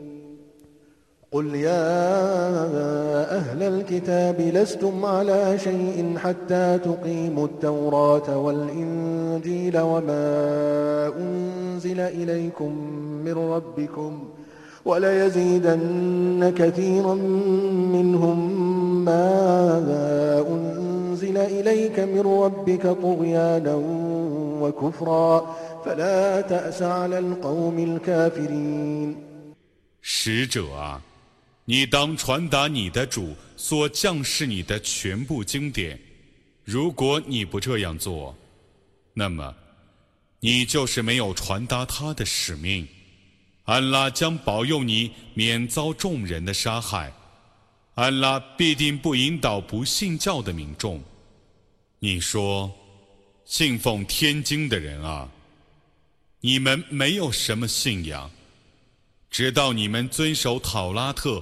قل يا أهل الكتاب لستم على شيء حتى تقيموا التوراة والإنجيل وما أنزل إليكم من ربكم وليزيدن كثيرا منهم ما أنزل إليك من ربك طغيانا وكفرا فلا تأس على القوم الكافرين 使者啊！ 你当传达你的主所降示你的全部经典。如果你不这样做，那么你就是没有传达他的使命。安拉将保佑你免遭众人的杀害。安拉必定不引导不信教的民众。你说，信奉天经的人啊，你们没有什么信仰。直到你们遵守讨拉特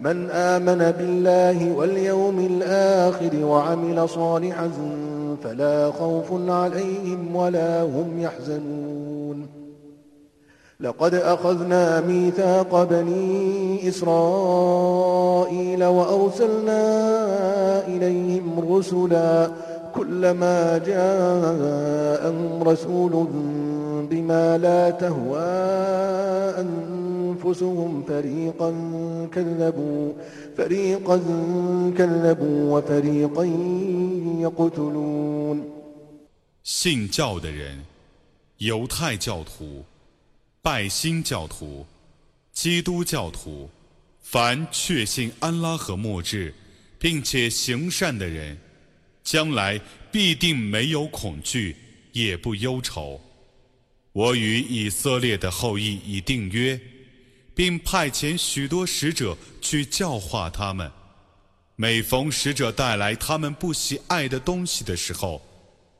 من آمن بالله واليوم الآخر وعمل صالحا فلا خوف عليهم ولا هم يحزنون. لقد أخذنا ميثاق بني إسرائيل وأرسلنا إليهم رسلا كلما جاءهم رسول بما لا تهوى أنفسهم فريقا كذبوا فريقا كذبوا وفريقا يقتلون 信教的人，犹太教徒。拜新教徒、基督教徒，凡确信安拉和末日，并且行善的人，将来必定没有恐惧，也不忧愁。我与以色列的后裔已订约， 并派遣许多使者去教化他们。每逢使者带来他们不喜爱的东西的时候，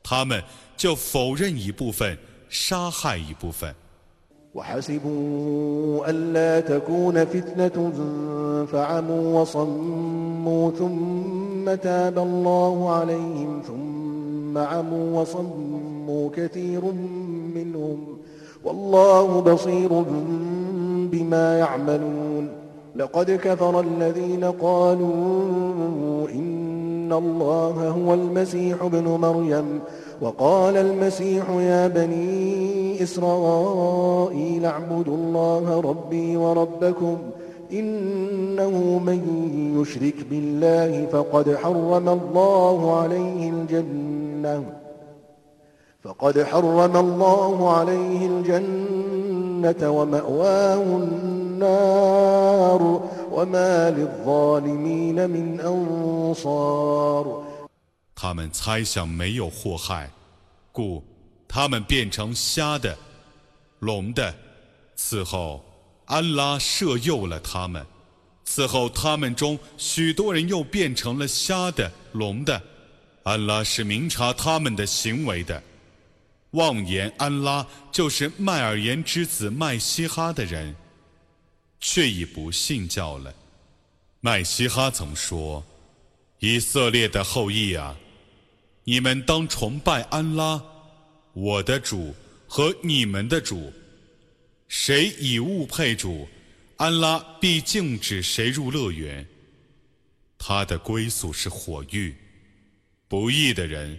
他们就否认一部分，杀害一部分。وحسبوا ألا تكون فتنة فعموا وصموا ثم تاب الله عليهم ثم عموا وصموا كثير منهم والله بصير بما يعملون. لقد كفر الذين قالوا إن الله هو المسيح ابن مريم وقال المسيح يا بني إسرائيل اعبدوا الله ربي وربكم إنه من يشرك بالله فقد حرم الله عليه الجنة. فقد حرم الله عليه الجنة ومأواه النار وما للظالمين من أنصار 他们猜想没有祸害，故他们变成瞎的、聋的。此后，安拉赦诱了他们。此后，他们中许多人又变成了瞎的、聋的。安拉是明察他们的行为的。 妄言安拉就是麦尔言之子麦西哈的人，却已不信教了。麦西哈曾说：“以色列的后裔啊！”你们当崇拜安拉，我的主和你们的主。谁以物配主，安拉必禁止谁入乐园。他的归宿是火狱。不义的人，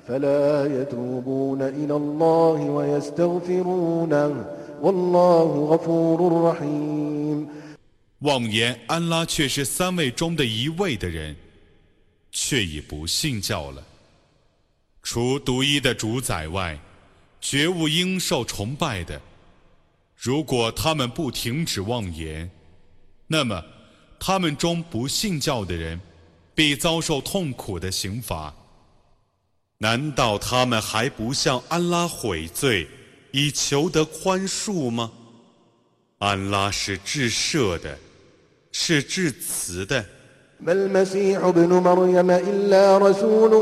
أفلا يتوبون إلى الله ويستغفرونه والله غفور رحيم 妄言安拉却是三位中的一位的人。却已不信教了。除独一的主宰外，绝无应受崇拜的。如果他们不停止妄言，那么他们中不信教的人必遭受痛苦的刑罚。 难道他们还不向安拉悔罪，以求得宽恕吗？安拉是至赦的，是至慈的。ما المسيح ابن مريم إلا رسول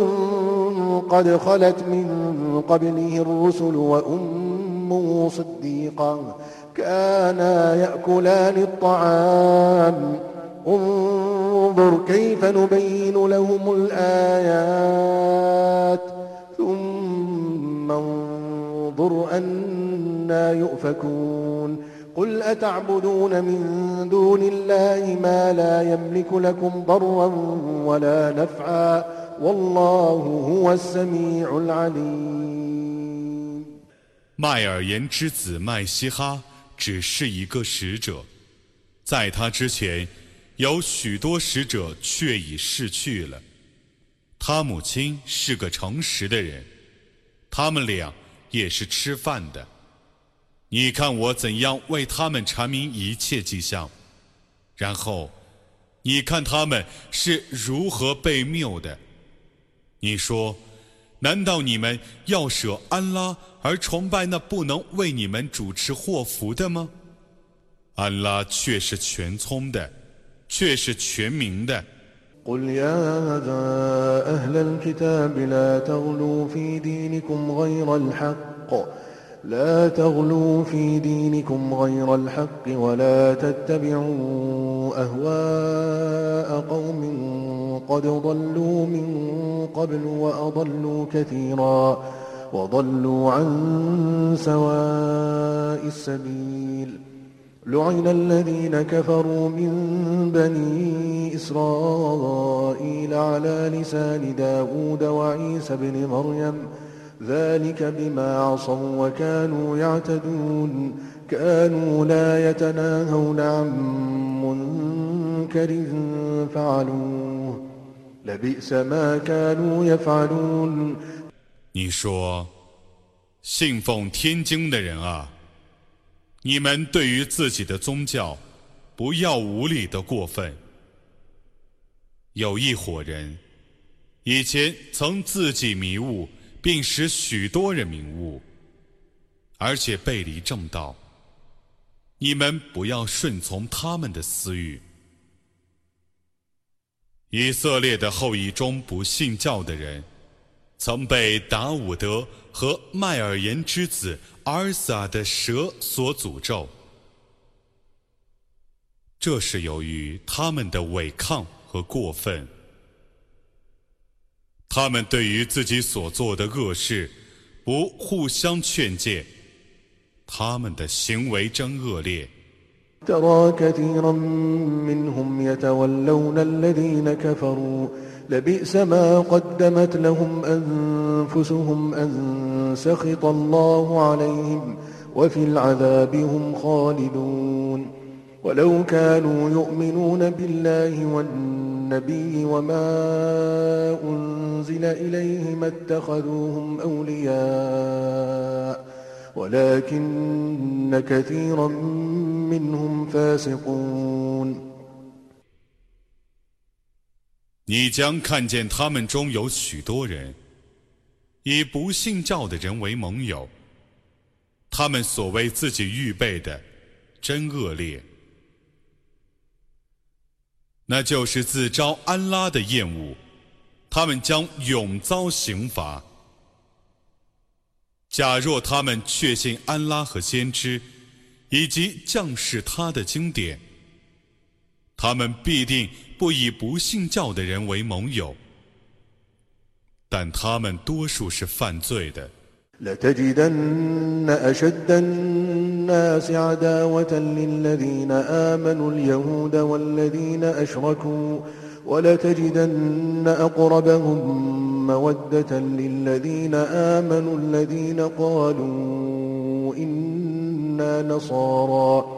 قد خلت من قبله الرسل وأمه صديقا كانا يأكلان الطعام انظر كيف نبين لهم الآيات ثم انظر أنا يؤفكون قل أتعبدون من دون الله ما لا يملك لكم ضرا ولا نفعا والله هو السميع العليم 麦尔言之子麦西哈只是一个使者，在他之前 有许多使者却已逝去了。他母亲是个诚实的人，他们俩也是吃饭的。你看我怎样为他们阐明一切迹象，然后，你看他们是如何被谬的。你说，难道你们要舍安拉而崇拜那不能为你们主持祸福的吗？安拉却是全聪的，却是全明的。قل يا أهل الكتاب لا تغلوا في دينكم غير الحق لا تغلوا في دينكم غير الحق ولا تتبعوا أهواء قوم قد ضلوا من قبل وأضلوا كثيرا وضلوا عن سواء السبيل لعن الذين كفروا من بني إسرائيل على لسان داود وعيسى بن مريم ذلك بما عصوا وكانوا يعتدون كانوا لا يتناهون عن منكر فعلوه لبئس ما كانوا يفعلون 你说，信奉天经的人啊！ 你们对于自己的宗教，不要无理的过分。有一伙人，以前曾自己迷雾，并使许多人迷雾，而且背离正道。你们不要顺从他们的私欲。以色列的后裔中不信教的人，曾被达伍德和麦尔言之子阿。尔撒的蛇所诅咒，这是由于他们的违抗和过分。他们对于自己所做的恶事，不互相劝诫，他们的行为真恶劣。لبئس ما قدمت لهم أنفسهم أن سخط الله عليهم وفي العذاب هم خالدون. ولو كانوا يؤمنون بالله والنبي وما أنزل إليه ما اتخذوهم أولياء ولكن كثيرا منهم فاسقون. 你将看见他们中有许多人以不信教的人为盟友，他们所为自己预备的真恶劣，那就是自招安拉的厌恶，他们将永遭刑罚。假若他们确信安拉和先知以及降世他的经典。他们必定不以不信教的人为盟友，但他们多数是犯罪的。لتجدن أشد الناس عداوة للذين آمنوا اليهود والذين أشركوا ولتجدن أقربهم مودة للذين آمنوا الذين قالوا إنا نصارى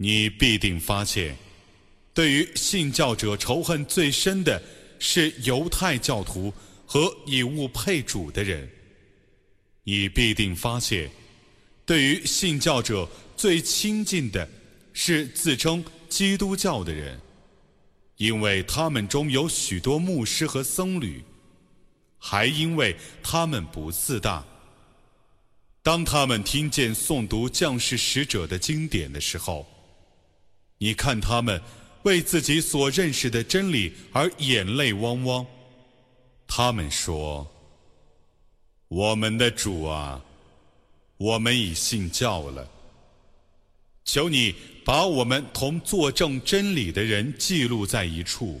你必定发现，对于信教者仇恨最深的是犹太教徒和以物配主的人。你必定发现，对于信教者最亲近的是自称基督教的人，因为他们中有许多牧师和僧侣，还因为他们不自大。当他们听见诵读将士使者的经典的时候，你看他们为自己所认识的真理而眼泪汪汪。他们说：“我们的主啊，我们已信教了。求你把我们同作证真理的人记录在一处。”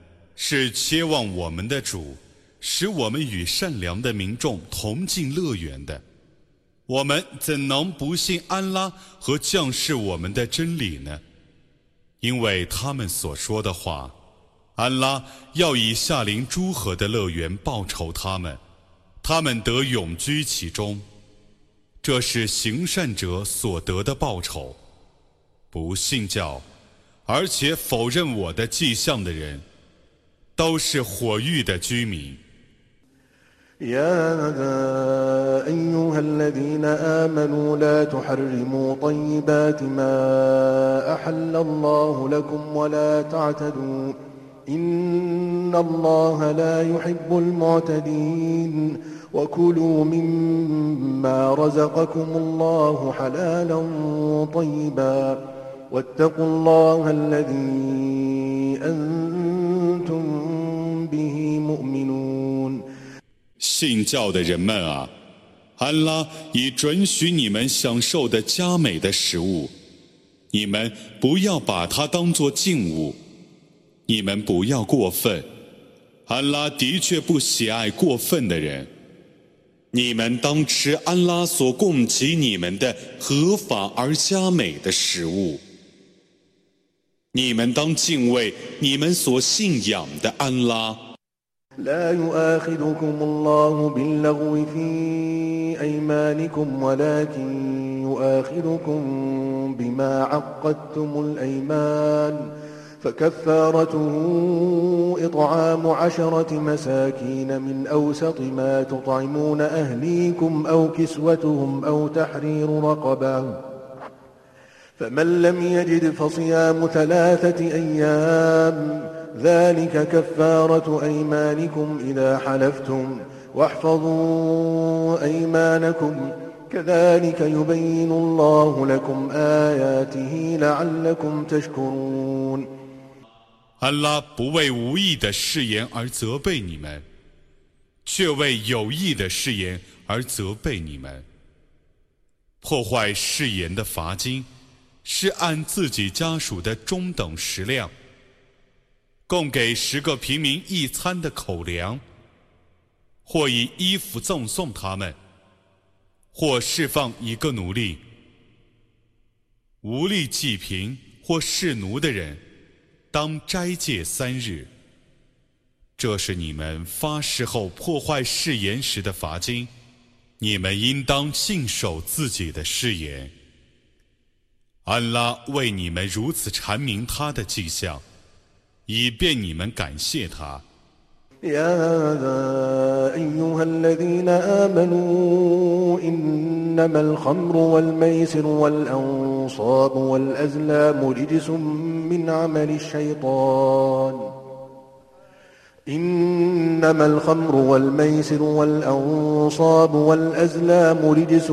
是期望我们的主使我们与善良的民众同进乐园的。我们怎能不信安拉和降世我们的真理呢？因为他们所说的话，安拉要以下临诸河的乐园报酬他们，他们得永居其中，这是行善者所得的报酬。不信教，而且否认我的迹象的人，都是火域的居民。يا أيها الذين آمنوا لا تحرموا طيبات ما أحل الله لكم ولا تعتدوا إن الله لا يحب المعتدين وكلوا مما رزقكم الله حلالا طيبا واتقوا الله الذي أنتم به مؤمنون 信教的人们啊，安拉已准许你们享受的佳美的食物，你们不要把它当作禁物，你们不要过分，安拉的确不喜爱过分的人。你们当吃安拉所供给你们的合法而佳美的食物，你们当敬畏你们所信仰的安拉。لا يؤاخذكم الله باللغو في أيمانكم ولكن يؤاخذكم بما عقدتم الأيمان فكفارته إطعام عشرة مساكين من أوسط ما تطعمون أهليكم أو كسوتهم أو تحرير رقبة فمن لم يجد فصيام ثلاثة أيام ذلك كفارة أيمانكم إذا حلفتم واحفظوا أيمانكم كذلك يبين الله لكم آياته لعلكم تشكرون 安拉不为无意的誓言而责备你们，却为有意的誓言而责备你们。破坏誓言的罚金 是按自己家属的中等食量。供给十个平民一餐的口粮，或以衣服赠送他们，或释放一个奴隶。无力济贫或侍奴的人，当斋戒三日。这是你们发誓后破坏誓言时的罚金，你们应当信守自己的誓言。安拉为你们如此阐明他的迹象。以便你们感谢他。يا أيها الذين آمنوا إنما الخمر والميسر والأنصاب والأزلام رجس من عمل الشيطان إنما الخمر والميسر والأنصاب والأزلام رجس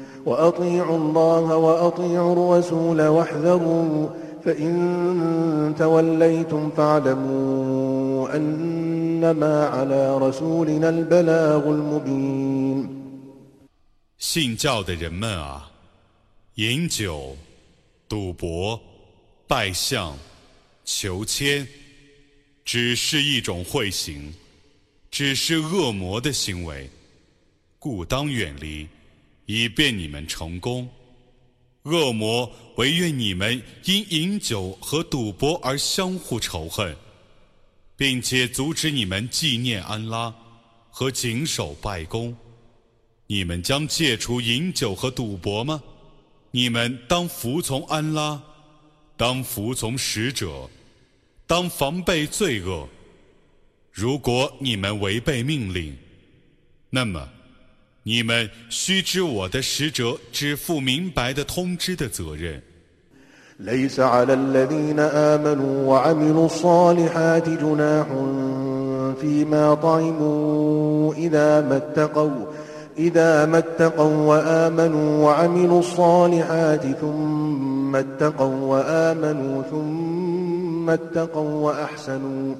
وأطيعوا الله وأطيعوا الرسول واحذروا فإن توليتم فاعلموا أنما على رسولنا البلاغ المبين 信教的人们啊，饮酒、赌博、拜相、求签，只是一种会行，只是恶魔的行为，故当远离， 以便你们成功。恶魔唯愿你们因饮酒和赌博而相互仇恨，并且阻止你们纪念安拉和谨守拜功。你们将戒除饮酒和赌博吗？你们当服从安拉，当服从使者，当防备罪恶。如果你们违背命令，那么你们须知我的使者只负明白的通知的责任。ليس على الذين آمنوا وعملوا الصالحات جناح فيما طعموا إذا ما اتقوا إذا ما اتقوا وآمنوا وعملوا الصالحات ثم اتقوا وآمنوا ثم اتقوا وأحسنوا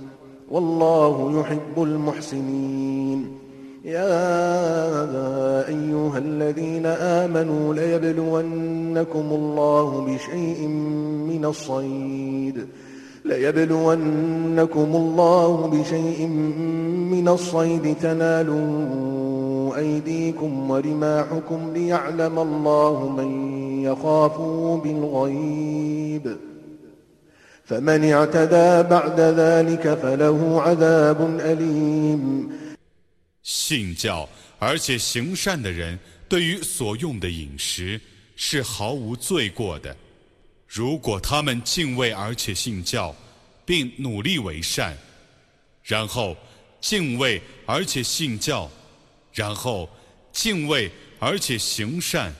والله يحب المحسنين يا أيها الذين آمنوا ليبلونكم الله بشيء من الصيد. ليبلونكم الله بشيء من الصيد. تنالوا أيديكم ورماحكم ليعلم الله من يخافه بالغيب. فمن اعتدى بعد ذلك فله عذاب أليم. 信教而且行善的人，对于所用的饮食是毫无罪过的。如果他们敬畏而且信教，并努力为善，然后敬畏而且信教，然后敬畏而且行善，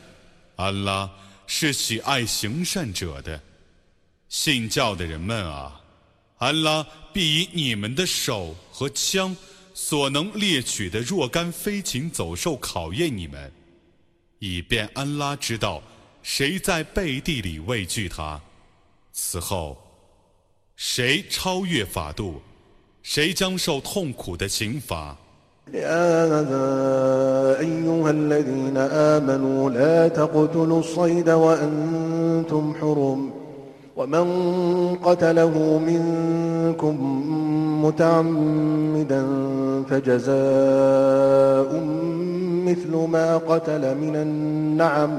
安拉是喜爱行善者的。信教的人们啊，安拉必以你们的手和枪。所能猎取的若干飞禽走兽考验你们，以便安拉知道谁在背地里畏惧他。此后，谁超越法度，谁将受痛苦的刑罚。ومن قتله منكم متعمدا فجزاء مثل ما قتل من النعم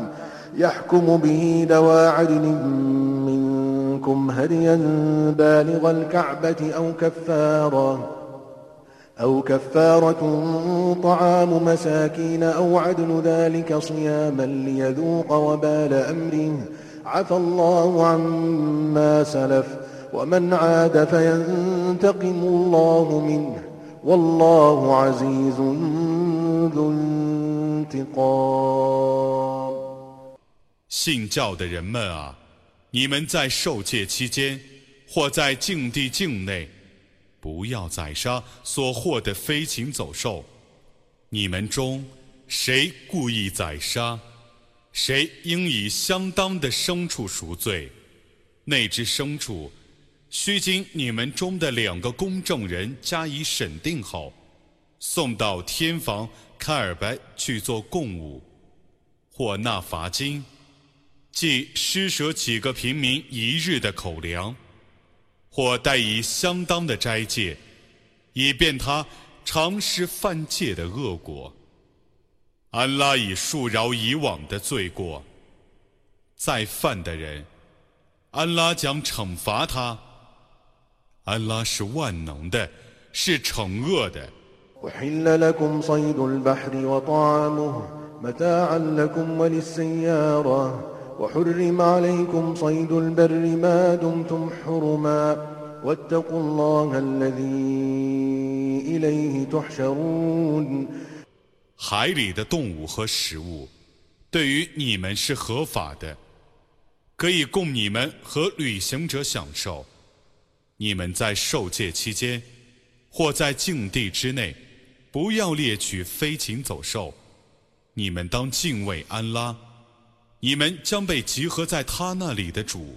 يحكم به ذوى عدل منكم هديا بالغ الكعبة أو كفارة أو كفارة طعام مساكين أو عدل ذلك صياما ليذوق وبال أمره 信教的人们啊，你们在受戒期间或在境地境内，不要宰杀所获的飞禽走兽。你们中谁故意宰杀？谁应以相当的牲畜赎罪？那只牲畜须经你们中的两个公证人加以审定后，送到天房开尔白去做供物，或纳罚金，即施舍几个平民一日的口粮，或带以相当的斋戒，以便他尝试犯戒的恶果。安拉已恕饶以往的罪过，再犯的人，安拉将惩罚他。安拉是万能的，是惩恶的。海里的动物和食物，对于你们是合法的，可以供你们和旅行者享受。你们在受戒期间，或在境地之内，不要猎取飞禽走兽。你们当敬畏安拉，你们将被集合在他那里的主。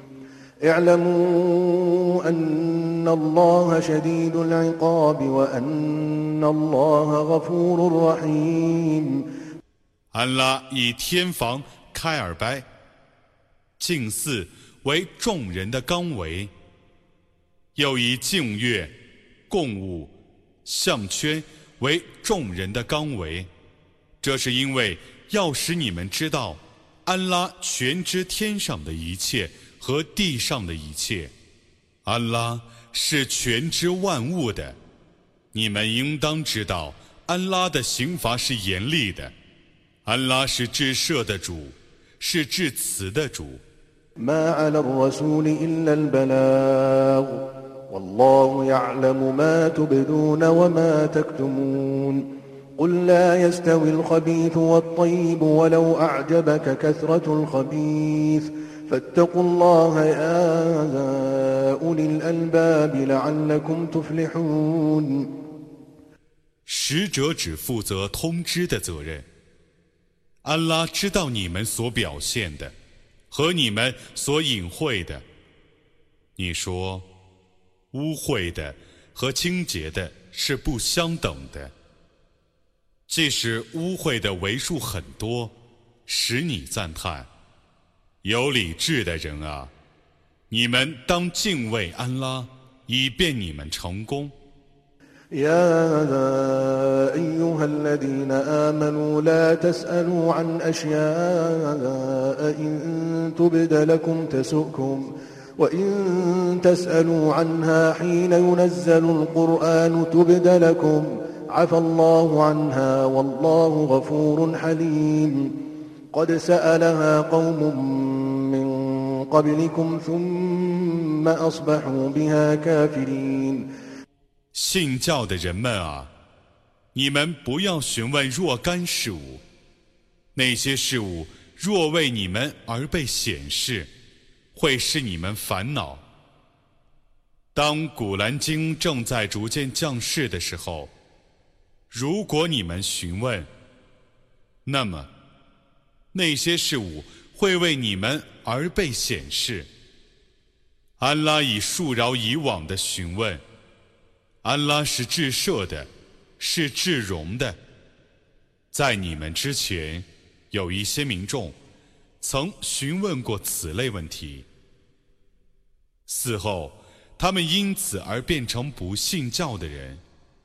اعلموا أن الله شديد العقاب وأن الله غفور رحيم 安拉以天房开尔白净寺为众人的纲围，又以净月、供物、项圈为众人的纲围。这是因为要使你们知道， 安拉全知天上的一切 和地上的一切，安拉是全知万物的。你们应当知道，安拉的刑罚是严厉的。安拉是至赦的主，是至慈的主。ما على الرسول إلا البلاغ والله يعلم ما تبدون وما تكتمون قل لا يستوي الخبيث والطيب ولو أعجبك كثرة الخبيث فاتقوا الله يا أولي الألباب لعلكم تفلحون 使者只负责通知的责任。安拉知道你们所表现的和你们所隐晦的。你说，污秽的和清洁的是不相等的。即使污秽的为数很多，使你赞叹。 有理智的人啊，你们当敬畏安拉，以便你们成功。يا أيها الذين آمنوا لا تسألوا عن أشياء إن تبد لكم تسؤكم وإن تسألوا عنها حين ينزل القرآن تبد لكم عفى الله عنها والله غفور حليم قد سألها قوم من قبلكم ثم أصبحوا بها كافرين 信教的人们啊，你们不要询问若干事物，那些事物若为你们而被显示，会使你们烦恼。当古兰经正在逐渐降世的时候，如果你们询问，那么 那些事物会为你们而被显示。安拉已恕饶以往的询问。安拉是至赦的，是至荣的。在你们之前，有一些民众曾询问过此类问题。死后，他们因此而变成不信教的人。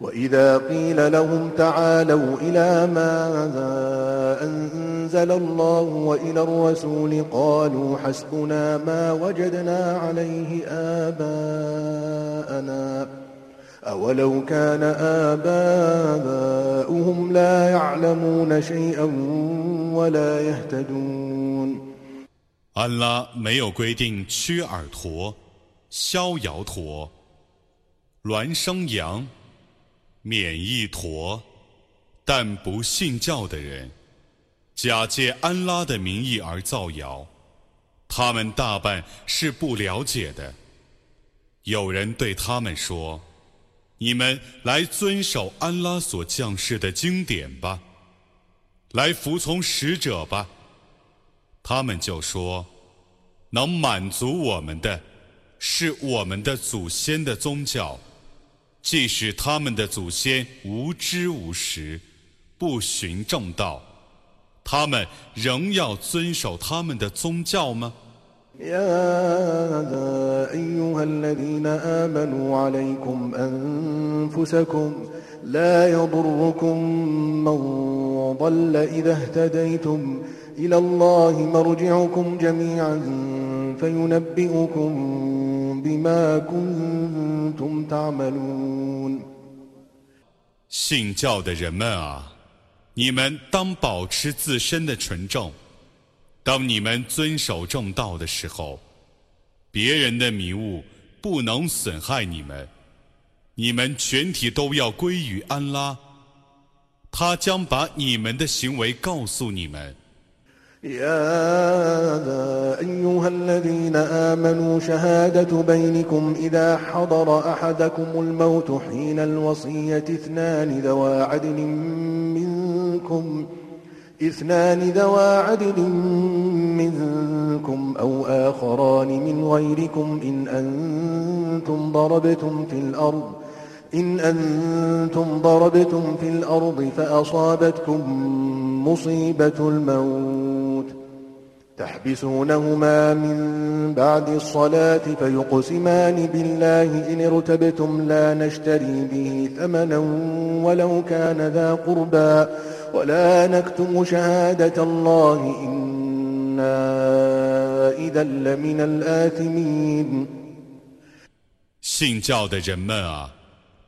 وإذا قيل لهم تعالوا إلى ما أنزل الله وإلى الرسول قالوا حسبنا ما وجدنا عليه آباءنا أولو كان آباؤهم لا يعلمون شيئا 安拉没有规定屈耳驼、逍遥驼、孪生羊、 免疫驼，但不信教的人假借安拉的名义而造谣，他们大半是不了解的。有人对他们说：“你们来遵守安拉所降世的经典吧。”来服从使者吧，他们就说：“能满足我们的，是我们的祖先的宗教，即使他们的祖先无知无识，不循正道，他们仍要遵守他们的宗教吗？” لا يضركم من ضل إذا اهتديتم إلى الله مرجعكم جميعا فينبئكم بما كنتم تعملون 信教的人们啊，你们当保持自身的纯正。当你们遵守正道的时候，别人的迷雾不能损害你们。你们全体都要归于安拉，他将把你们的行为告诉你们。 يا أيها الذين آمنوا شهادة بينكم إذا حضر أحدكم الموت حين الوصية اثنان ذوى عدل منكم اثنان ذوى عدل منكم أو آخران من غيركم إن أنتم ضربتم في الأرض إن أنتم ضربتم في الأرض فأصابتكم مصيبة الموت تحبسونهما من بعد الصلاة فيقسمان بالله إن ارتبتم لا نشتري به ثمنا ولو كان ذا قربى ولا نكتم شهادة الله إنا إذا لمن الآثمين 信教的人们啊！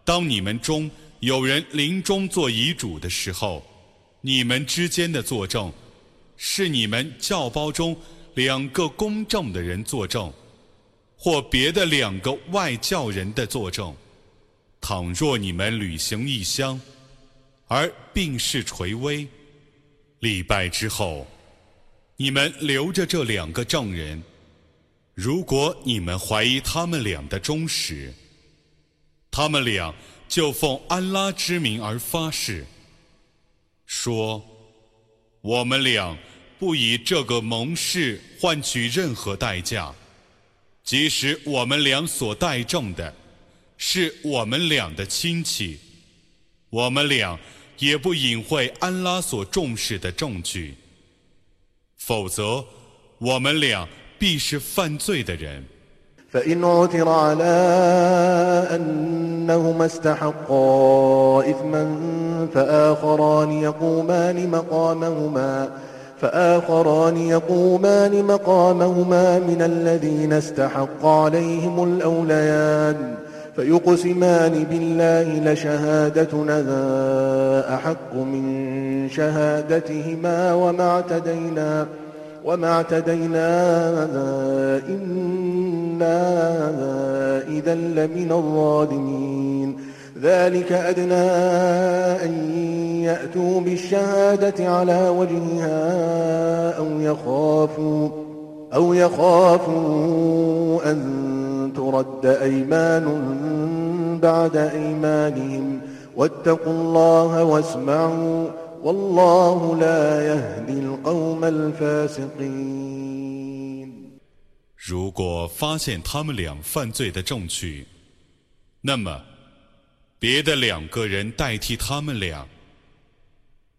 当你们中有人临终做遗嘱的时候， 你们之间的作证是你们教包中两个公正的人作证，或别的两个外教人的作证。倘若你们旅行异乡，而病逝垂危，礼拜之后，你们留着这两个证人。如果你们怀疑他们俩的忠实，他们俩就奉安拉之名而发誓，说：“我们俩不以这个盟誓换取任何代价，即使我们俩所代证的是我们俩的亲戚，我们俩也不隐晦安拉所重视的证据，否则我们俩必是犯罪的人。” فإن عثر على أنهما استحقا إثما فآخران يقومان مقامهما فآخران يقومان مقامهما من الذين استحق عليهم الأوليان فيقسمان بالله لشهادتنا أحق من شهادتهما وما اعتدينا وما اعتدينا إنا إذا لمن الظالمين. ذلك أدنى أن يأتوا بالشهادة على وجهها أو يخافوا أو يخافوا أن ترد أيمان بعد أيمانهم. واتقوا الله واسمعوا 如果发现他们俩犯罪的证据，那么别的两个人代替他们俩。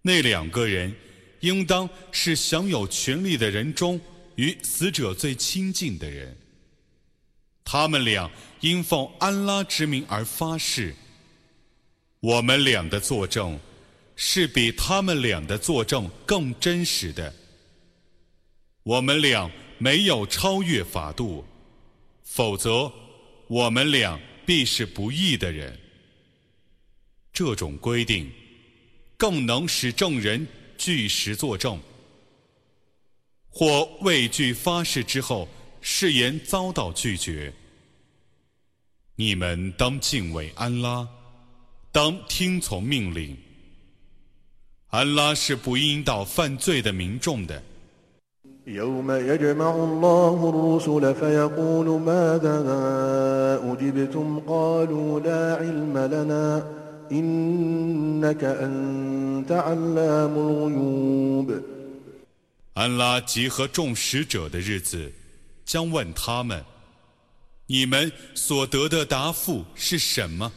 那两个人应当是享有权利的人中与死者最亲近的人。他们俩因奉安拉之名而发誓，我们俩的作证。是比他们俩的作证更真实的。我们俩没有超越法度，否则我们俩必是不义的人。这种规定更能使证人据实作证，或畏惧发誓之后誓言遭到拒绝。你们当敬畏安拉，当听从命令。安拉是不应到犯罪的民众的。يوم يجمع الله الرسل فيقول ماذا أجبتم قالوا لا علم لنا إنك أنت علام الغيوب 安拉集合众使者的日子，将问他们：你们所得的答复是什么？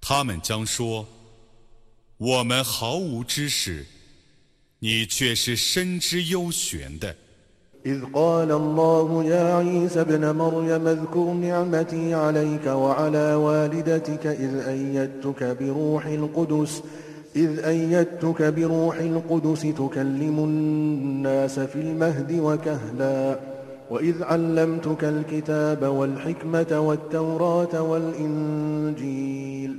他们将说。 我们毫无知识，你却是深知幽玄的。إذ قال الله يا عيسى ابن مريم اذكر نعمتي عليك وعلى والدتك إذ أيدتك بروح القدس إذ أيدتك بروح القدس تكلم الناس في المهد وكهلا وإذ علمتك الكتاب والحكمة والتوراة والإنجيل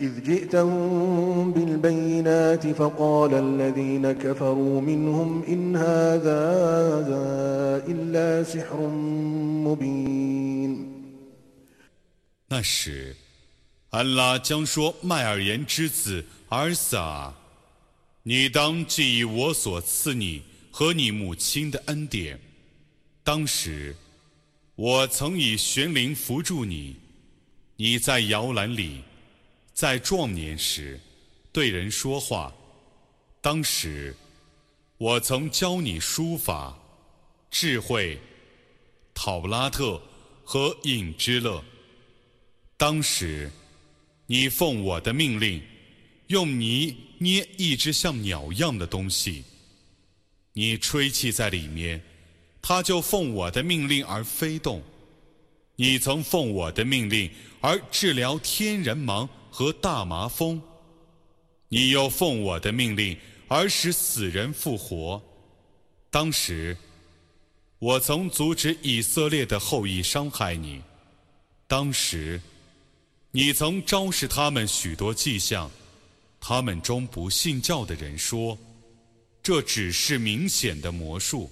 إذ جئتهم بالبينات فقال الذين كفروا منهم إن هذا إلا سحر مبين 那时，安拉将说：“麦尔言之子儿撒， 你当记忆我所赐你和你母亲的恩典。当时，我曾以玄灵扶助你，你在摇篮里， 在壮年时，对人说话。当时，我曾教你书法、智慧、讨拉特和隐之乐。当时，你奉我的命令，用泥捏一只像鸟一样的东西，你吹气在里面，它就奉我的命令而飞动。你曾奉我的命令而治疗天人盲和大麻风，你又奉我的命令而使死人复活。当时，我曾阻止以色列的后裔伤害你。当时。你曾昭示他们许多迹象，他们中不信教的人说，这只是明显的魔术。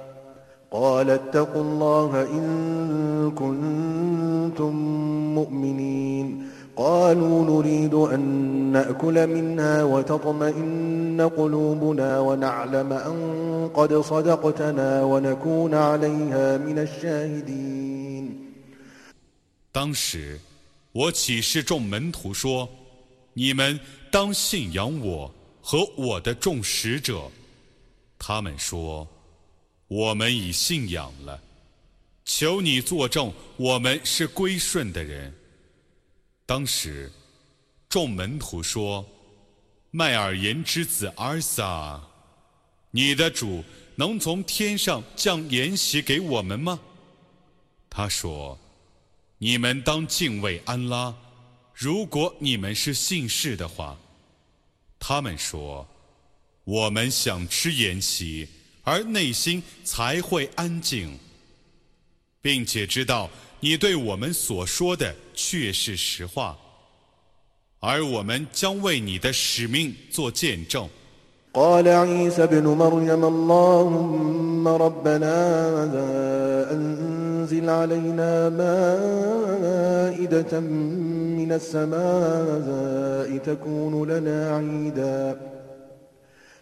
قال اتقوا الله إن كنتم مؤمنين قالوا نريد أن نأكل منها وتطمئن قلوبنا ونعلم أن قد صدقتنا ونكون عليها من الشاهدين 当时，我启示众门徒说：“你们当信仰我和我的众使者。”他们说：“ 我们已信仰了。”求你作证，我们是归顺的人。当时，众门徒说：“麦尔言之子阿撒，你的主能从天上降筵席给我们吗？”他说：“你们当敬畏安拉，如果你们是信士的话。”他们说：“我们想吃筵席，而内心才会安静，并且知道。”你对我们所说的却是实话，而我们将为你的使命做见证。قال عيسى ابن مريم اللهم ربنا أنزل علينا مائدة من السماء تكون لنا عيدا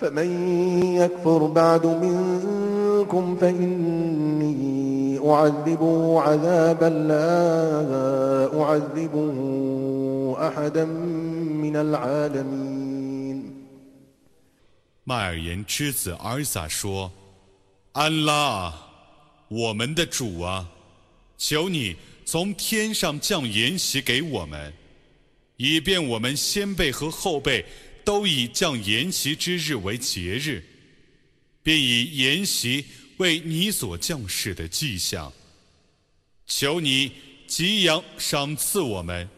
فمن يكفر بعد منكم فإني أعذبه عذابا لا أعذبه أحدا من العالمين 麦尔言之子阿尔撒说：“安拉，我们的主啊，求你从天上降筵席给我们，以便我们先辈和后辈 都以降筵席之日为节日，并以筵席为你所降世的迹象。求你给养赏赐我们，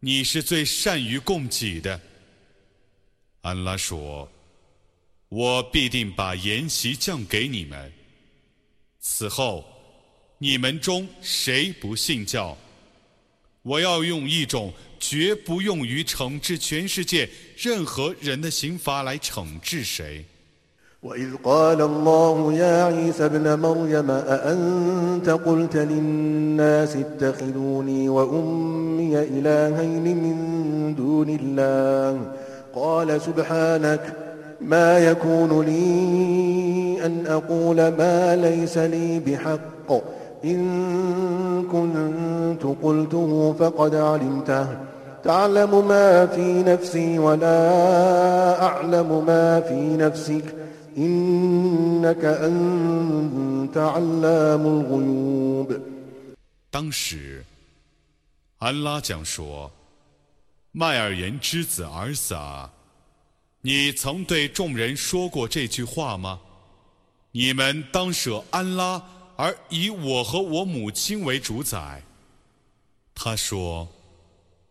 你是最善于供给的。”安拉说。我必定把筵席降给你们。此后，你们中谁不信教，我要用一种绝不用于惩治全世界任何人的刑罚来惩治谁。ما يكون لي أن أقول ما ليس لي بحق إن كنت قلته فقد علمته تعلم ما في نفسي ولا أعلم ما في نفسك إنك أنت علام الغيوب 当时， 安拉讲说：“麦尔言之子儿撒，你曾对众人说过这句话吗？你们当舍安拉，而以我和我母亲为主宰。”他说：“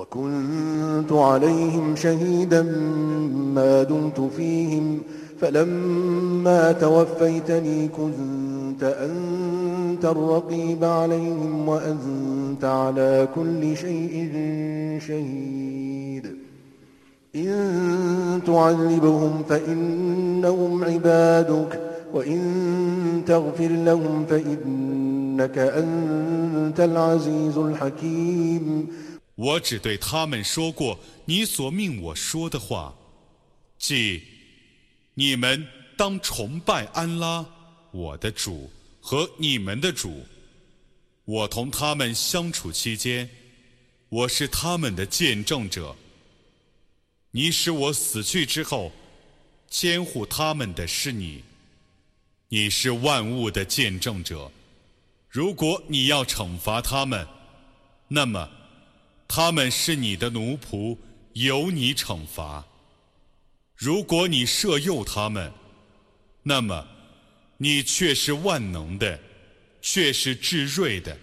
وكنت عليهم شهيدا ما دمت فيهم فلما توفيتني كنت أنت الرقيب عليهم وأنت على كل شيء شهيد. إن تعذبهم فإنهم عبادك وإن تغفر لهم فإنك أنت العزيز الحكيم. 我只对他们说过你所命我说的话，即你们当崇拜安拉，我的主和你们的主。我同他们相处期间，我是他们的见证者。你使我死去之后，监护他们的是你。你是万物的见证者。如果你要惩罚他们，那么他们是你的奴仆，由你惩罚。如果你摄诱他们，那么你却是万能的，却是至睿的。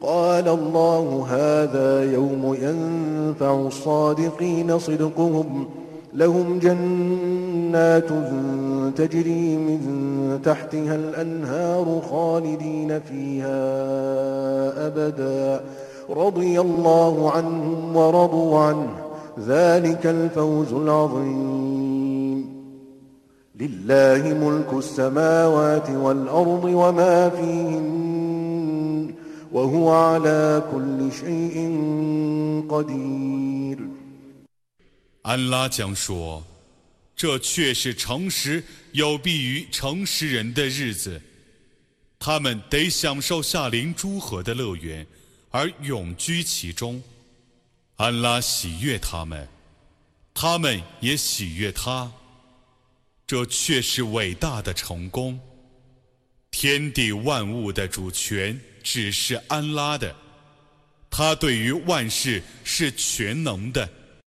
قال الله هذا يوم ينفع الصادقين صدقهم لهم جنات تجري من تحتها الأنهار خالدين فيها أبدا رضي الله عنهم ورضوا عنه ذلك الفوز العظيم لله ملك السماوات والأرض وما فيهن وهو على كل شيء قدير 安拉将说：“这却是诚实有必于诚实人的日子，他们得享受夏临诸河的乐园， 而永居其中。安拉喜悦他们，他们也喜悦他。”这却是伟大的成功。天地万物的主权只是安拉的，他对于万事是全能的。